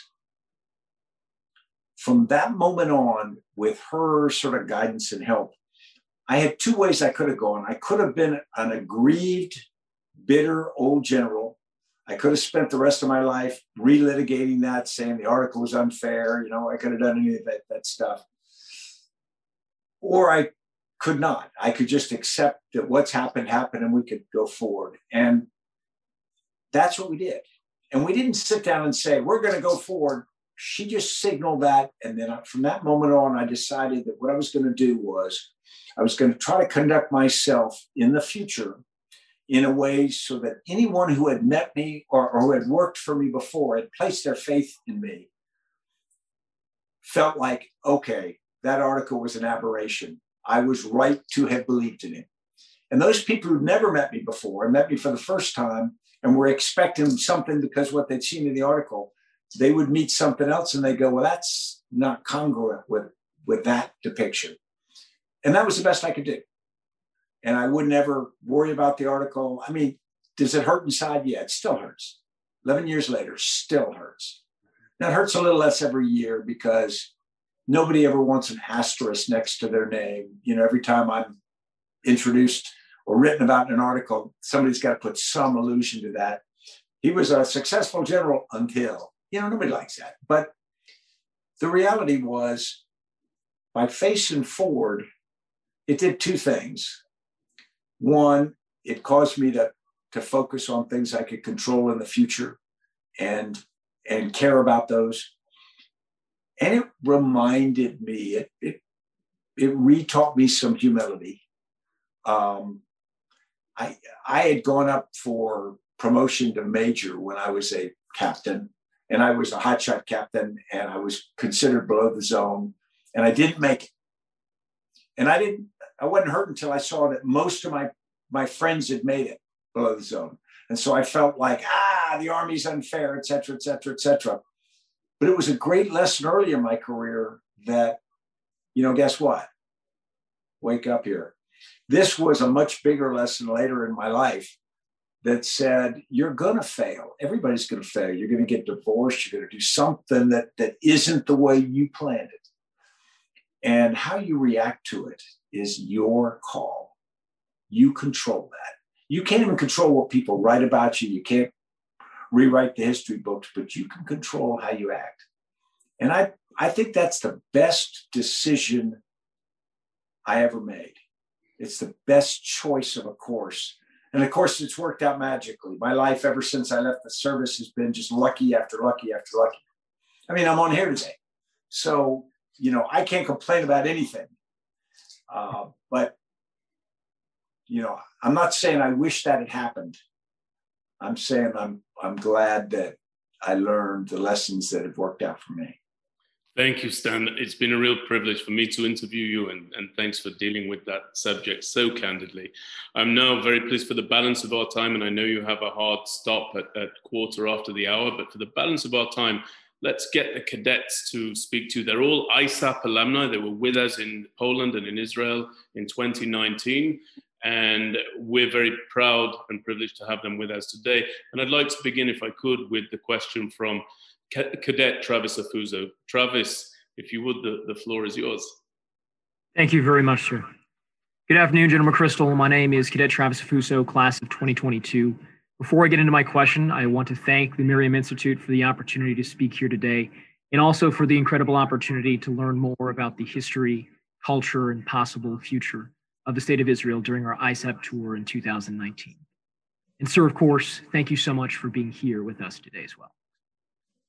from that moment on, with her sort of guidance and help, I had two ways I could have gone. I could have been an aggrieved, bitter old general. I could have spent the rest of my life relitigating that, saying the article was unfair. You know, I could have done any of that, that stuff. Or I could not. I could just accept that what's happened happened and we could go forward. And that's what we did. And we didn't sit down and say, we're going to go forward. She just signaled that. And then from that moment on, I decided that what I was going to do was I was going to try to conduct myself in the future in a way so that anyone who had met me or, or who had worked for me before had placed their faith in me felt like, okay, that article was an aberration. I was right to have believed in it. And those people who'd never met me before and met me for the first time and were expecting something because what they'd seen in the article, they would meet something else and they go, well, that's not congruent with, with that depiction. And that was the best I could do. And I would never worry about the article. I mean, does it hurt inside? Yeah, it still hurts. 11 years later, still hurts. Now, it hurts a little less every year because nobody ever wants an asterisk next to their name. You know, every time I'm introduced or written about in an article, somebody's got to put some allusion to that. He was a successful general until, you know, nobody likes that. But the reality was by facing forward, it did two things. One, it caused me to, to focus on things I could control in the future and, and care about those. And it reminded me, it, it, it retaught me some humility. Um, I, I had gone up for promotion to major when I was a captain, and I was a hotshot captain, and I was considered below the zone, and I didn't make it. And I didn't, I wasn't hurt until I saw that most of my, my friends had made it below the zone. And so I felt like, ah, the Army's unfair, et cetera, et cetera, et cetera. But it was a great lesson early in my career that, you know, guess what? Wake up here. This was a much bigger lesson later in my life that said, you're going to fail. Everybody's going to fail. You're going to get divorced. You're going to do something that, that isn't the way you planned it. And how you react to it is your call. You control that. You can't even control what people write about you. You can't rewrite the history books, but you can control how you act. And I, I think that's the best decision I ever made. It's the best choice of a course. And of course, it's worked out magically. My life ever since I left the service has been just lucky after lucky after lucky. I mean, I'm on here today. So, you know, I can't complain about anything. Uh, but, you know, I'm not saying I wish that had happened. I'm saying I'm I'm glad that I learned the lessons that have worked out for me. Thank you, Stan. It's been a real privilege for me to interview you, and, and thanks for dealing with that subject so candidly. I'm now very pleased for the balance of our time, and I know you have a hard stop at, at quarter after the hour, but for the balance of our time, let's get the cadets to speak to. They're all ISAP alumni. They were with us in Poland and in Israel in 2019. And we're very proud and privileged to have them with us today. And I'd like to begin, if I could, with the question from Cadet Travis Afuso. Travis, if you would, the, the floor is yours. Thank you very much, sir. Good afternoon, General McChrystal. My name is Cadet Travis Afuso, class of 2022. Before I get into my question, I want to thank the MirYam Institute for the opportunity to speak here today, and also for the incredible opportunity to learn more about the history, culture, and possible future of the State of Israel during our ISAP tour in 2019. And, sir, of course, thank you so much for being here with us today as well.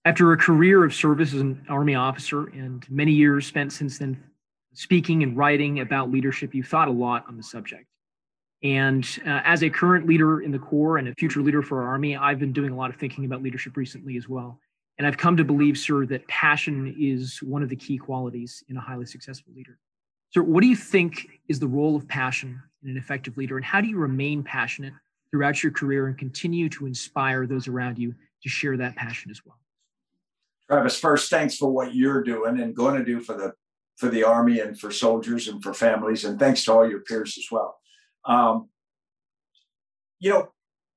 After a career of service as an Army officer and many years spent since then speaking and writing about leadership, you've thought a lot on the subject. And uh, as a current leader in the Corps and a future leader for our Army, I've been doing a lot of thinking about leadership recently as well. And I've come to believe, sir, that passion is one of the key qualities in a highly successful leader. Sir, what do you think is the role of passion in an effective leader? And how do you remain passionate throughout your career and continue to inspire those around you to share that passion as well? Travis, first, thanks for what you're doing and going to do for the for the army and for soldiers and for families, and thanks to all your peers as well. Um, you know,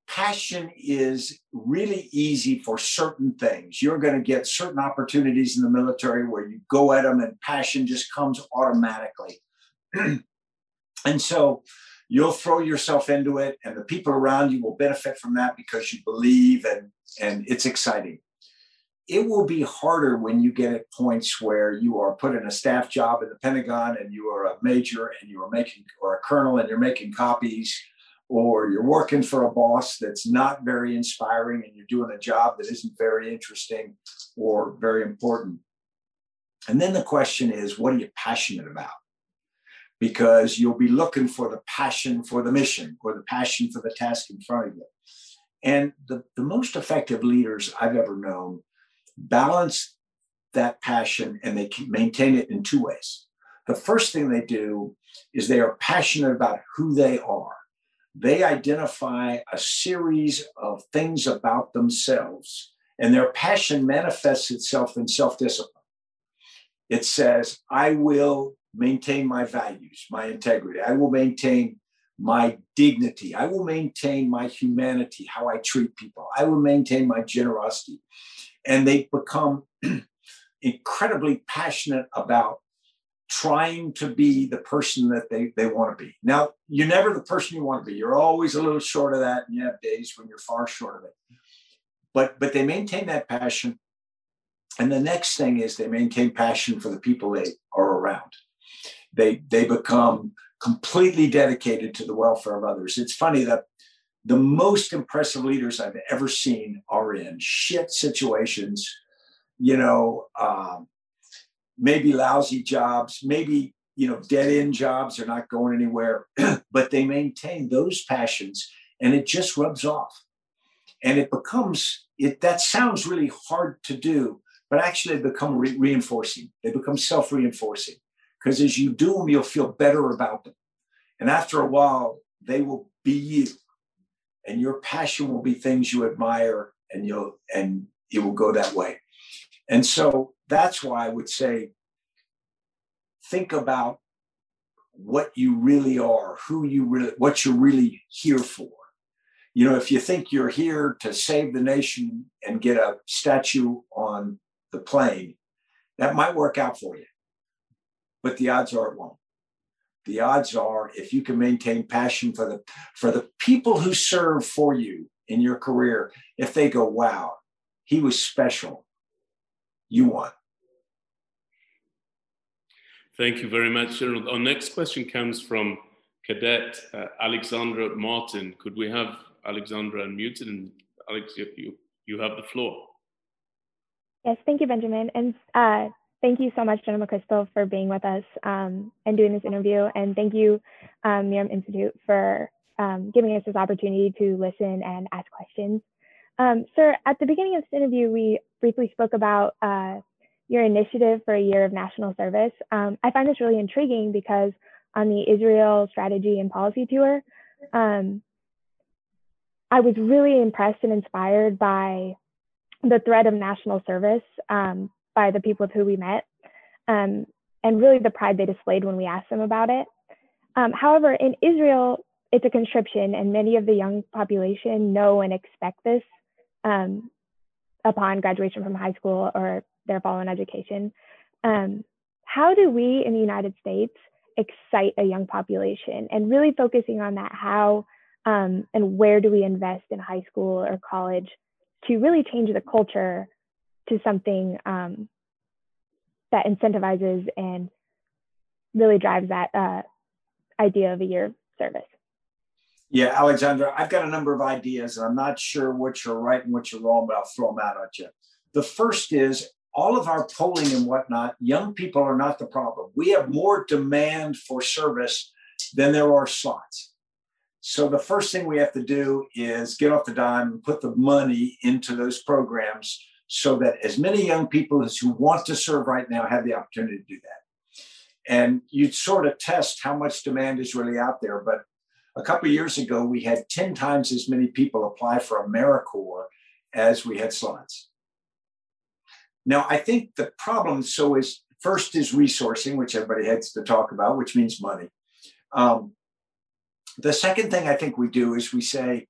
passion is really easy for certain things. You're going to get certain opportunities in the military where you go at them and passion just comes automatically. [clears throat] and so you'll throw yourself into it and the people around you will benefit from that because you believe and and it's exciting it will be harder when you get at points where you are put in a staff job in the pentagon and you are a major and you are making or a colonel and you're making copies or you're working for a boss that's not very inspiring and you're doing a job that isn't very interesting or very important and then the question is what are you passionate about because you'll be looking for the passion for the mission or the passion for the task in front of you. And the, the most effective leaders I've ever known balance that passion and they can maintain it in two ways. The first thing they do is they are passionate about who they are. They identify a series of things about themselves, and their passion manifests itself in self discipline. It says, I will maintain my values, my integrity. I will maintain my dignity. I will maintain my humanity, how I treat people. I will maintain my generosity. And they become [clears throat] incredibly passionate about trying to be the person that they, they want to be. Now, you're never the person you want to be. You're always a little short of that, and you have days when you're far short of it. But but they maintain that passion. And the next thing is they maintain passion for the people they are around they they become completely dedicated to the welfare of others. It's funny that the most impressive leaders I've ever seen are in shit situations, you know, um, maybe lousy jobs, maybe you know dead end jobs. They're not going anywhere, [clears throat] but they maintain those passions, and it just rubs off, and it becomes it. That sounds really hard to do, but actually, they become re- reinforcing. They become self reinforcing because as you do them, you'll feel better about them. And after a while, they will be you. And your passion will be things you admire and you'll and it will go that way. And so that's why I would say think about what you really are, who you really what you're really here for. You know, if you think you're here to save the nation and get a statue on the Plain, that might work out for you but the odds are it won't. The odds are if you can maintain passion for the for the people who serve for you in your career, if they go, wow, he was special, you won. Thank you very much, General. Our next question comes from Cadet uh, Alexandra Martin. Could we have Alexandra unmuted? And Alex, you, you have the floor. Yes, thank you, Benjamin. And uh, thank you so much, General McChrystal, for being with us um, and doing this interview. And thank you, um, MirYam Institute, for um, giving us this opportunity to listen and ask questions. Um, sir, at the beginning of this interview, we briefly spoke about uh, your initiative for a year of national service. Um, I find this really intriguing because on the Israel strategy and policy tour, um, I was really impressed and inspired by the threat of national service um, by the people with who we met um, and really the pride they displayed when we asked them about it. Um, however, in Israel, it's a conscription, and many of the young population know and expect this um, upon graduation from high school or their following education. Um, how do we in the United States excite a young population and really focusing on that how um, and where do we invest in high school or college to really change the culture to something um, that incentivizes and really drives that uh, idea of a year of service. Yeah, Alexandra, I've got a number of ideas, and I'm not sure which are right and which are wrong, but I'll throw them out at you. The first is all of our polling and whatnot, young people are not the problem. We have more demand for service than there are slots. So the first thing we have to do is get off the dime and put the money into those programs so that as many young people as who want to serve right now have the opportunity to do that. And you'd sort of test how much demand is really out there. But a couple years ago, we had 10 times as many people apply for AmeriCorps as we had slots. Now, I think the problem so is first is resourcing, which everybody has to talk about, which means money. Um, the second thing I think we do is we say,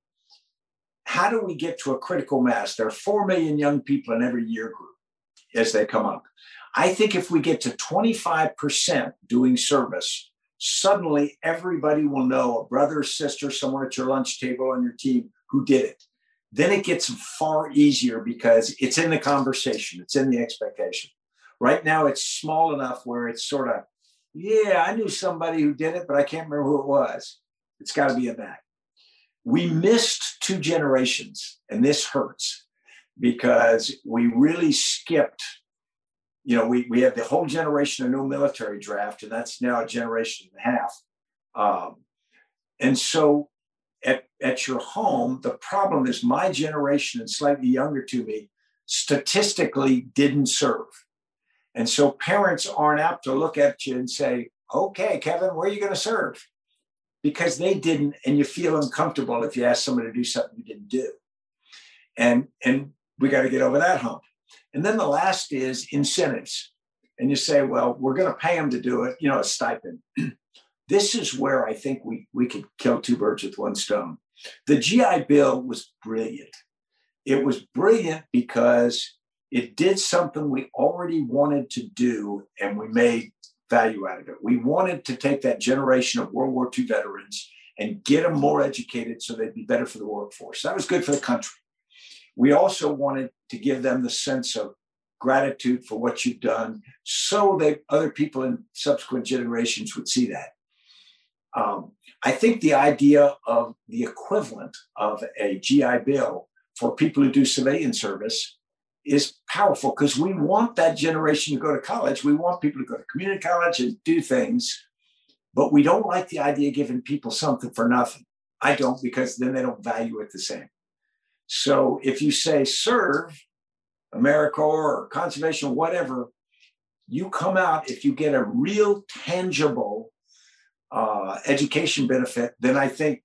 how do we get to a critical mass? There are 4 million young people in every year group as they come up. I think if we get to 25% doing service, suddenly everybody will know a brother sister somewhere at your lunch table on your team who did it. Then it gets far easier because it's in the conversation, it's in the expectation. Right now, it's small enough where it's sort of, yeah, I knew somebody who did it, but I can't remember who it was. It's got to be in that. We missed two generations, and this hurts because we really skipped. You know, we, we have the whole generation of no military draft, and that's now a generation and a half. Um, and so at, at your home, the problem is my generation and slightly younger to me statistically didn't serve. And so parents aren't apt to look at you and say, okay, Kevin, where are you going to serve? Because they didn't, and you feel uncomfortable if you ask someone to do something you didn't do. And, and we got to get over that hump. And then the last is incentives. And you say, well, we're going to pay them to do it, you know, a stipend. [clears throat] this is where I think we, we could kill two birds with one stone. The GI Bill was brilliant. It was brilliant because it did something we already wanted to do and we made value out of it. We wanted to take that generation of World War II veterans and get them more educated so they'd be better for the workforce. That was good for the country. We also wanted to give them the sense of gratitude for what you've done so that other people in subsequent generations would see that. Um, I think the idea of the equivalent of a GI Bill for people who do civilian service is powerful because we want that generation to go to college. We want people to go to community college and do things, but we don't like the idea of giving people something for nothing. I don't because then they don't value it the same. So if you say serve AmeriCorps or conservation, whatever, you come out if you get a real tangible uh, education benefit, then I think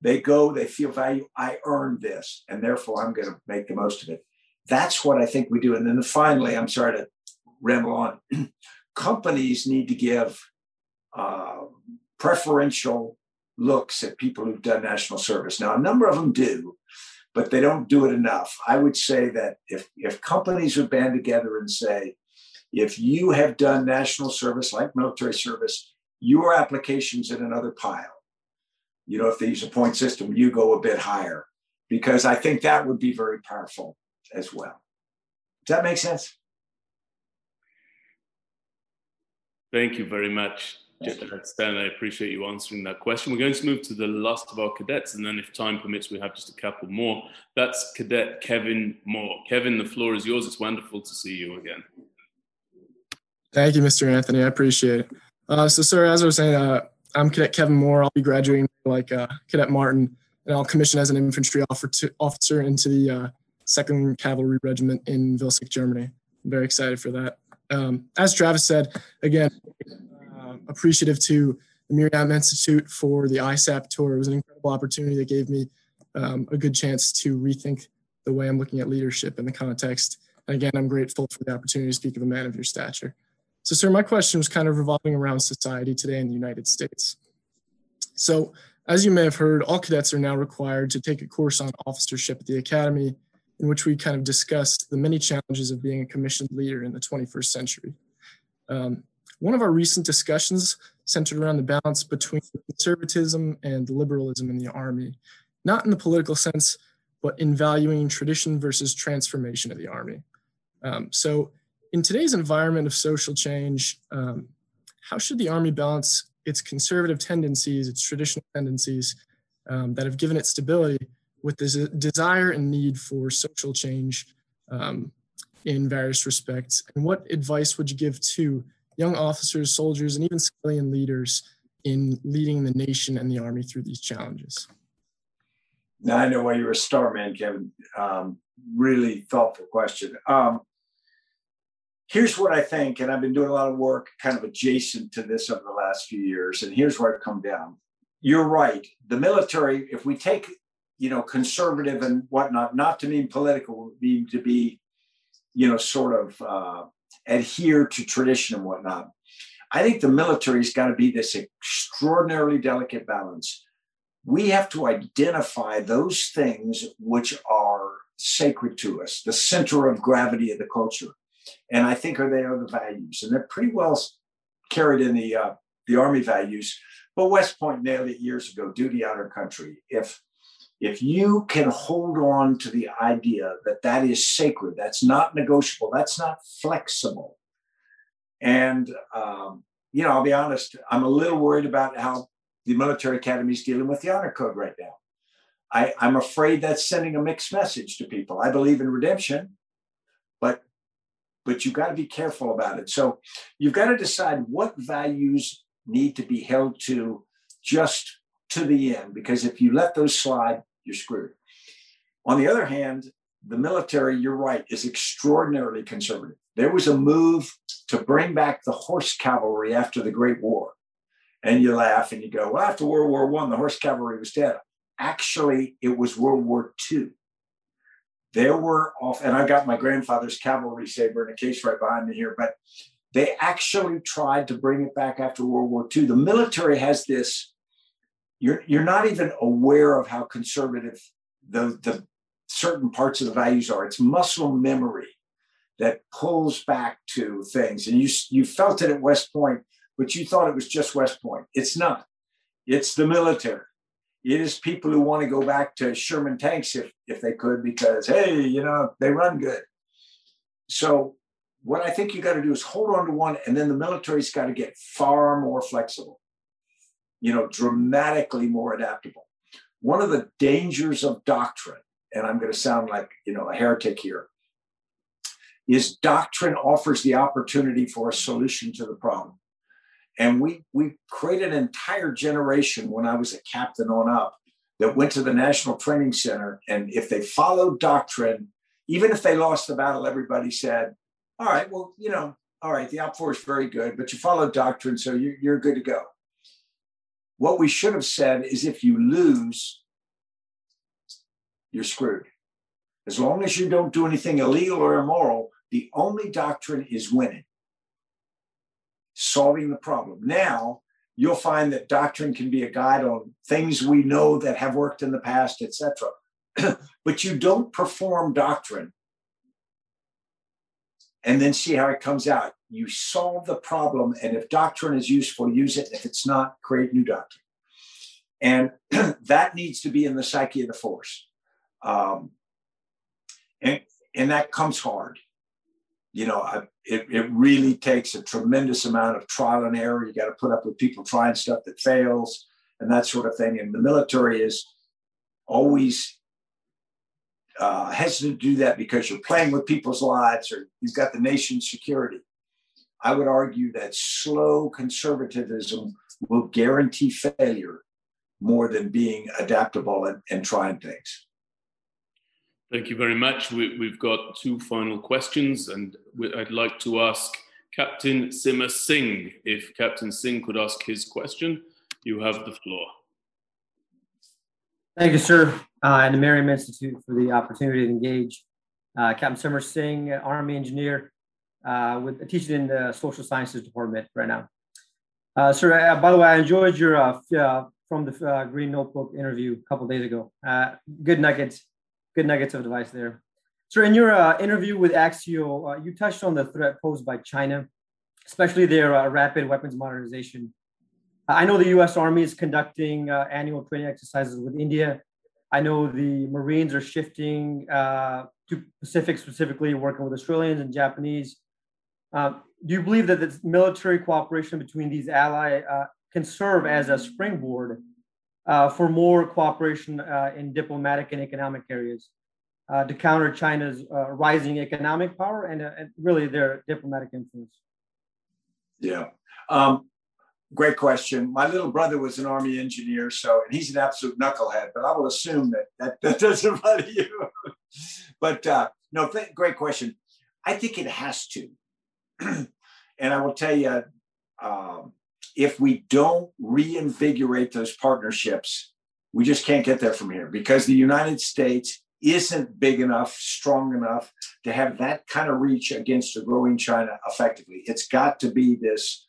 they go, they feel value. I earned this, and therefore I'm going to make the most of it. That's what I think we do. And then finally, I'm sorry to ramble on. [clears throat] Companies need to give uh, preferential looks at people who've done national service. Now, a number of them do, but they don't do it enough. I would say that if, if companies would band together and say, if you have done national service like military service, your application's in another pile. You know, if they use a point system, you go a bit higher because I think that would be very powerful as well. Does that make sense? Thank you very much, Stan. I appreciate you answering that question. We're going to move to the last of our cadets, and then if time permits, we have just a couple more. That's Cadet Kevin Moore. Kevin, the floor is yours. It's wonderful to see you again. Thank you, Mr. Anthony. I appreciate it. Uh, so, sir, as I was saying, uh, I'm Cadet Kevin Moore. I'll be graduating like uh, Cadet Martin, and I'll commission as an infantry officer into the uh, Second Cavalry Regiment in Vilseck, Germany. I'm very excited for that. Um, as Travis said, again, uh, appreciative to the MirYam Institute for the ISAP tour. It was an incredible opportunity that gave me um, a good chance to rethink the way I'm looking at leadership in the context. And again, I'm grateful for the opportunity to speak of a man of your stature. So, sir, my question was kind of revolving around society today in the United States. So, as you may have heard, all cadets are now required to take a course on officership at the Academy in which we kind of discussed the many challenges of being a commissioned leader in the 21st century. Um, one of our recent discussions centered around the balance between conservatism and liberalism in the Army, not in the political sense, but in valuing tradition versus transformation of the Army. Um, so, in today's environment of social change, um, how should the Army balance its conservative tendencies, its traditional tendencies um, that have given it stability with the desire and need for social change um, in various respects? And what advice would you give to young officers, soldiers, and even civilian leaders in leading the nation and the Army through these challenges? Now I know why you're a star man, Kevin. Um, really thoughtful question. Um, here's what I think, and I've been doing a lot of work kind of adjacent to this over the last few years, and here's where I've come down. You're right. The military, if we take you know, conservative and whatnot, not to mean political, mean to be, you know, sort of uh, adhere to tradition and whatnot. I think the military's got to be this extraordinarily delicate balance we have to identify those things which are sacred to us, the center of gravity of the culture. And I think are they are the values, and they're pretty well carried in the uh, the Army values. But West Point nailed it years ago: duty, honor, country. If if you can hold on to the idea that that is sacred, that's not negotiable, that's not flexible. And um, you know, I'll be honest, I'm a little worried about how the military academy is dealing with the honor code right now. I, I'm afraid that's sending a mixed message to people. I believe in redemption, but but you've got to be careful about it. So you've got to decide what values need to be held to just to the end, because if you let those slide, you're screwed. On the other hand, the military, you're right, is extraordinarily conservative. There was a move to bring back the horse cavalry after the Great War. And you laugh and you go, well, after World War One, the horse cavalry was dead. Actually, it was World War Two. There were off, and I've got my grandfather's cavalry saber in a case right behind me here, but they actually tried to bring it back after World War II. The military has this, you're, you're not even aware of how conservative the, the certain parts of the values are. It's muscle memory that pulls back to things. And you, you felt it at West Point, but you thought it was just West Point. It's not. It's the military. It is people who want to go back to Sherman tanks if, if they could, because, hey, you know, they run good. So, what I think you got to do is hold on to one, and then the military's got to get far more flexible, you know, dramatically more adaptable. One of the dangers of doctrine, and I'm going to sound like, you know, a heretic here, is doctrine offers the opportunity for a solution to the problem. And we we created an entire generation when I was a captain on up that went to the National Training Center. And if they followed doctrine, even if they lost the battle, everybody said, All right, well, you know, all right, the OPFOR is very good, but you followed doctrine, so you're, you're good to go. What we should have said is if you lose, you're screwed. As long as you don't do anything illegal or immoral, the only doctrine is winning, solving the problem. Now, you'll find that doctrine can be a guide on things we know that have worked in the past, etc. [clears throat] but you don't perform doctrine and then see how it comes out. You solve the problem, and if doctrine is useful, use it. If it's not, create new doctrine. And [clears throat] that needs to be in the psyche of the force. Um, and, and that comes hard you know, I, it, it really takes a tremendous amount of trial and error. You got to put up with people trying stuff that fails and that sort of thing. And the military is always uh, hesitant to do that because you're playing with people's lives or you've got the nation's security. I would argue that slow conservatism will guarantee failure more than being adaptable and, and trying things. Thank you very much. We, have got two final questions, and I'd like to ask Captain Simmer Singh. If Captain Singh could ask his question, you have the floor. Thank you, sir, uh, and the MirYam Institute for the opportunity to engage. Uh, Captain Simmer Singh, Army engineer, uh, with teaching in the social sciences department right now. Uh, sir, uh, by the way, I enjoyed your uh, from the Green Notebook interview a couple days ago. good nuggets good nuggets of advice there. So, in your uh, interview with Axios, uh, you touched on the threat posed by China, especially their uh, rapid weapons modernization. I know the U.S. Army is conducting uh, annual training exercises with India. I know the Marines are shifting uh, to Pacific, specifically working with Australians and Japanese. Uh, do you believe that the military cooperation between these allies can serve as a springboard uh, for more cooperation uh, in diplomatic and economic areas uh, to counter China's uh, rising economic power and, uh, and, really their diplomatic influence? Yeah. Um, great question. My little brother was an army engineer, so and he's an absolute knucklehead. But I will assume that that, that doesn't [laughs] bother you. but uh, no, th- great question. I think it has to, [clears throat] and I will tell you, um, if we don't reinvigorate those partnerships, we just can't get there from here because the United States isn't big enough, strong enough to have that kind of reach against a growing China effectively. It's got to be this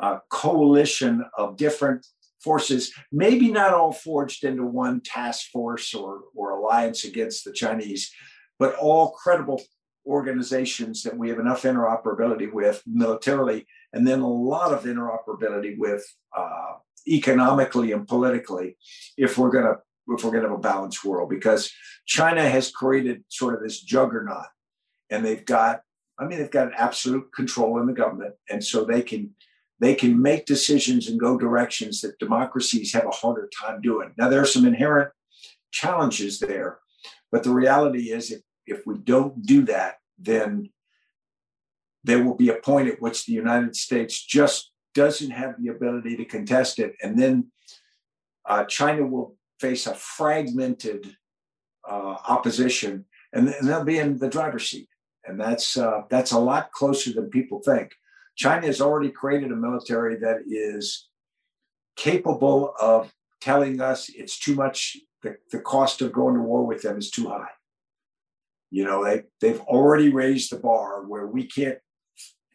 uh, coalition of different forces, maybe not all forged into one task force or, or alliance against the Chinese, but all credible organizations that we have enough interoperability with militarily, and then a lot of interoperability with uh, economically and politically, if we're going to if we're going to have a balanced world. Because China has created sort of this juggernaut, and they've got I mean they've got absolute control in the government, and so they can they can make decisions and go directions that democracies have a harder time doing. Now, there are some inherent challenges there, but the reality is if, if we don't do that, then there will be a point at which the United States just doesn't have the ability to contest it. And then uh, China will face a fragmented uh, opposition and, and they'll be in the driver's seat. And that's, uh, that's a lot closer than people think. China has already created a military that is capable of telling us it's too much, the, the cost of going to war with them is too high. You know, they, they've already raised the bar where we can't,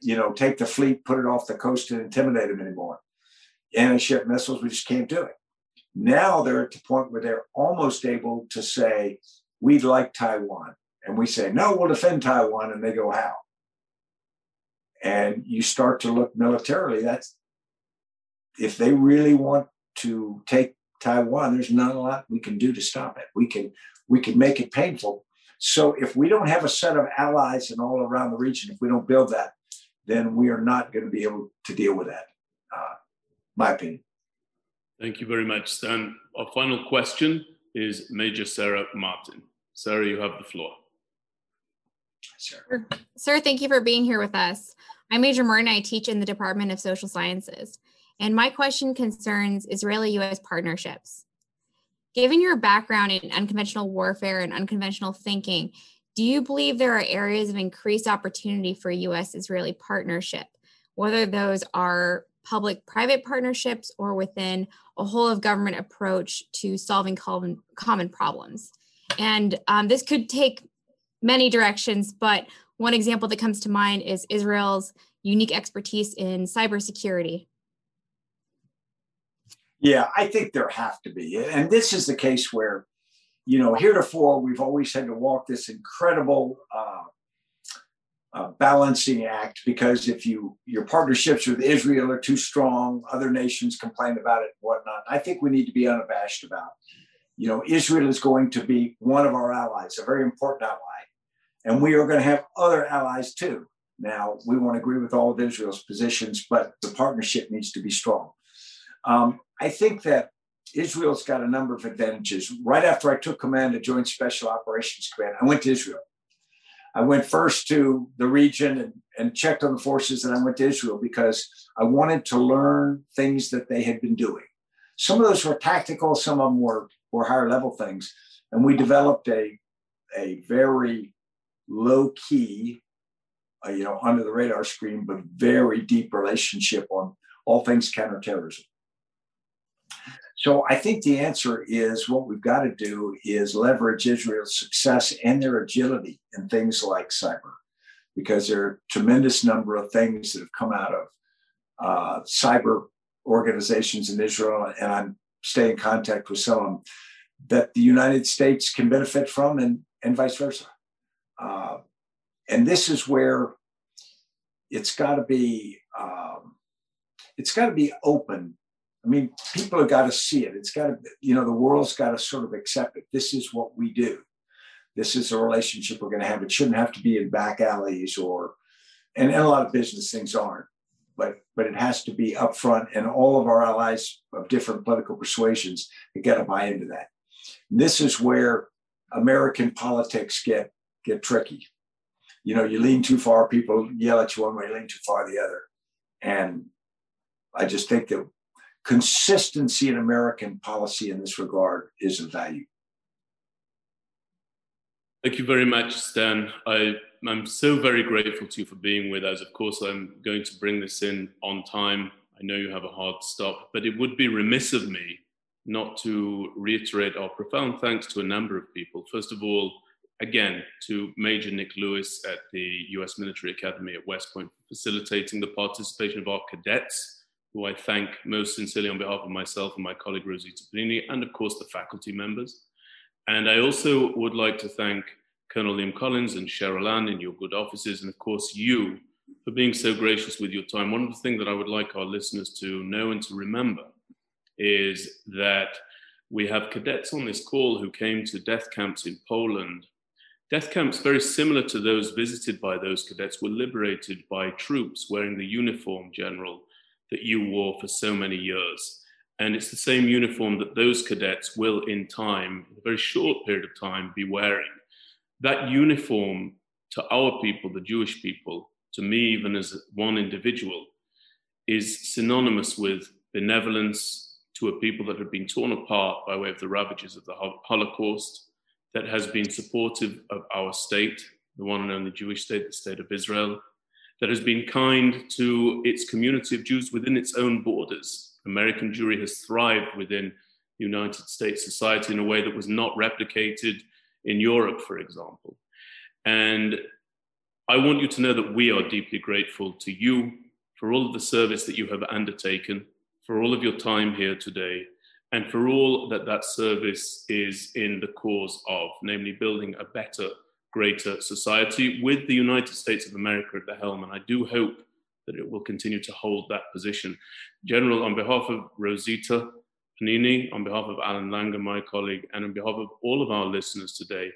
you know, take the fleet, put it off the coast and intimidate them anymore. Anti-ship missiles, we just can't do it. Now they're at the point where they're almost able to say, we'd like Taiwan. And we say, no, we'll defend Taiwan. And they go, how? and you start to look militarily that's if they really want to take taiwan there's not a lot we can do to stop it we can we can make it painful so if we don't have a set of allies and all around the region if we don't build that then we are not going to be able to deal with that uh, my opinion thank you very much stan our final question is major sarah martin sarah you have the floor Sir. Sir, thank you for being here with us. I'm Major Martin. I teach in the Department of Social Sciences. And my question concerns Israeli US partnerships. Given your background in unconventional warfare and unconventional thinking, do you believe there are areas of increased opportunity for US Israeli partnership, whether those are public private partnerships or within a whole of government approach to solving common, common problems? And um, this could take many directions, but one example that comes to mind is Israel's unique expertise in cybersecurity. Yeah, I think there have to be. And this is the case where, you know, heretofore we've always had to walk this incredible uh, uh, balancing act because if you your partnerships with Israel are too strong, other nations complain about it and whatnot. I think we need to be unabashed about. You know, Israel is going to be one of our allies, a very important ally. And we are going to have other allies too. Now, we won't agree with all of Israel's positions, but the partnership needs to be strong. Um, I think that Israel's got a number of advantages. Right after I took command of Joint Special Operations Command, I went to Israel. I went first to the region and, and checked on the forces, and I went to Israel because I wanted to learn things that they had been doing. Some of those were tactical, some of them were, were higher level things. And we developed a, a very low key, uh, you know, under the radar screen, but very deep relationship on all things counterterrorism. So I think the answer is what we've got to do is leverage Israel's success and their agility in things like cyber, because there are a tremendous number of things that have come out of uh, cyber organizations in Israel, and I'm staying in contact with some of them that the United States can benefit from, and and vice versa. Uh, and this is where it's got to be um, it's got to be open. I mean, people have got to see it. It's got to, you know, the world's got to sort of accept it. This is what we do. This is a relationship we're going to have. It shouldn't have to be in back alleys or, and, and a lot of business things aren't, but but it has to be upfront. And all of our allies of different political persuasions have got to buy into that. And this is where American politics get get tricky. You know, you lean too far, people yell at you one way, lean too far the other. And I just think that consistency in American policy in this regard is of value. Thank you very much, Stan. I, am so very grateful to you for being with us. Of course, I'm going to bring this in on time. I know you have a hard stop, but it would be remiss of me not to reiterate our profound thanks to a number of people. First of all, again to Major Nick Lewis at the US Military Academy at West Point for facilitating the participation of our cadets who I thank most sincerely on behalf of myself and my colleague Rosita Panini, and of course the faculty members. And I also would like to thank Colonel Liam Collins and Cheryl Ann in your good offices, and of course you for being so gracious with your time. One of the things that I would like our listeners to know and to remember is that we have cadets on this call who came to death camps in Poland. Death camps, very similar to those visited by those cadets, were liberated by troops wearing the uniform, General, that you wore for so many years. And it's the same uniform that those cadets will, in time, in a very short period of time, be wearing. That uniform to our people, the Jewish people, to me, even as one individual, is synonymous with benevolence to a people that have been torn apart by way of the ravages of the Holocaust, that has been supportive of our state, the one and only Jewish state, the state of Israel, that has been kind to its community of Jews within its own borders. American Jewry has thrived within United States society in a way that was not replicated in Europe, for example. And I want you to know that we are deeply grateful to you for all of the service that you have undertaken, for all of your time here today, and for all that that service is in the cause of, namely building a better greater society with the United States of America at the helm. And I do hope that it will continue to hold that position. General, on behalf of Rosita Panini, on behalf of Alan Langer, my colleague, and on behalf of all of our listeners today,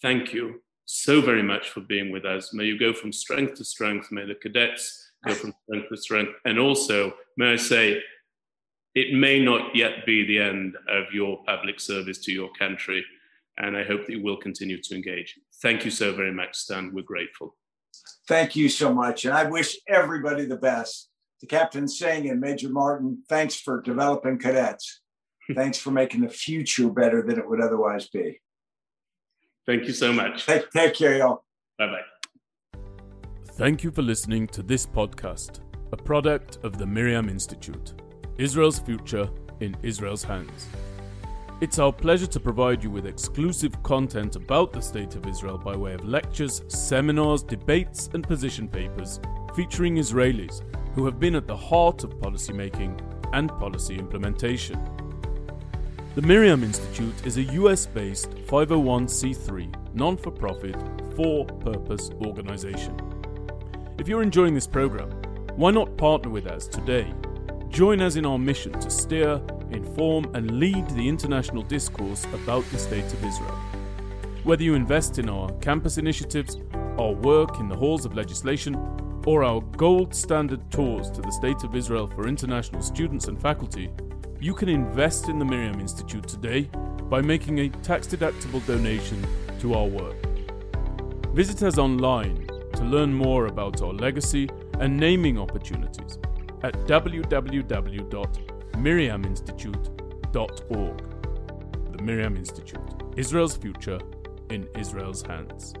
thank you so very much for being with us. May you go from strength to strength. May the cadets go from [laughs] strength to strength. And also, may I say, it may not yet be the end of your public service to your country and I hope that you will continue to engage. Thank you so very much, Stan. We're grateful. Thank you so much. And I wish everybody the best. To Captain Singh and Major Martin, thanks for developing cadets. [laughs] thanks for making the future better than it would otherwise be. Thank you so much. Take, take care, y'all. Bye bye. Thank you for listening to this podcast, a product of the MirYam Institute Israel's future in Israel's hands. It's our pleasure to provide you with exclusive content about the State of Israel by way of lectures, seminars, debates, and position papers featuring Israelis who have been at the heart of policymaking and policy implementation. The MirYam Institute is a US based 501c3 non for profit, for purpose organization. If you're enjoying this program, why not partner with us today? Join us in our mission to steer inform, and lead the international discourse about the state of Israel. Whether you invest in our campus initiatives, our work in the halls of legislation, or our gold standard tours to the State of Israel for international students and faculty, you can invest in the MirYam Institute today by making a tax deductible donation to our work. Visit us online to learn more about our legacy and naming opportunities at www.miryaminstitute.org. The MirYam Institute Israel's future in Israel's hands.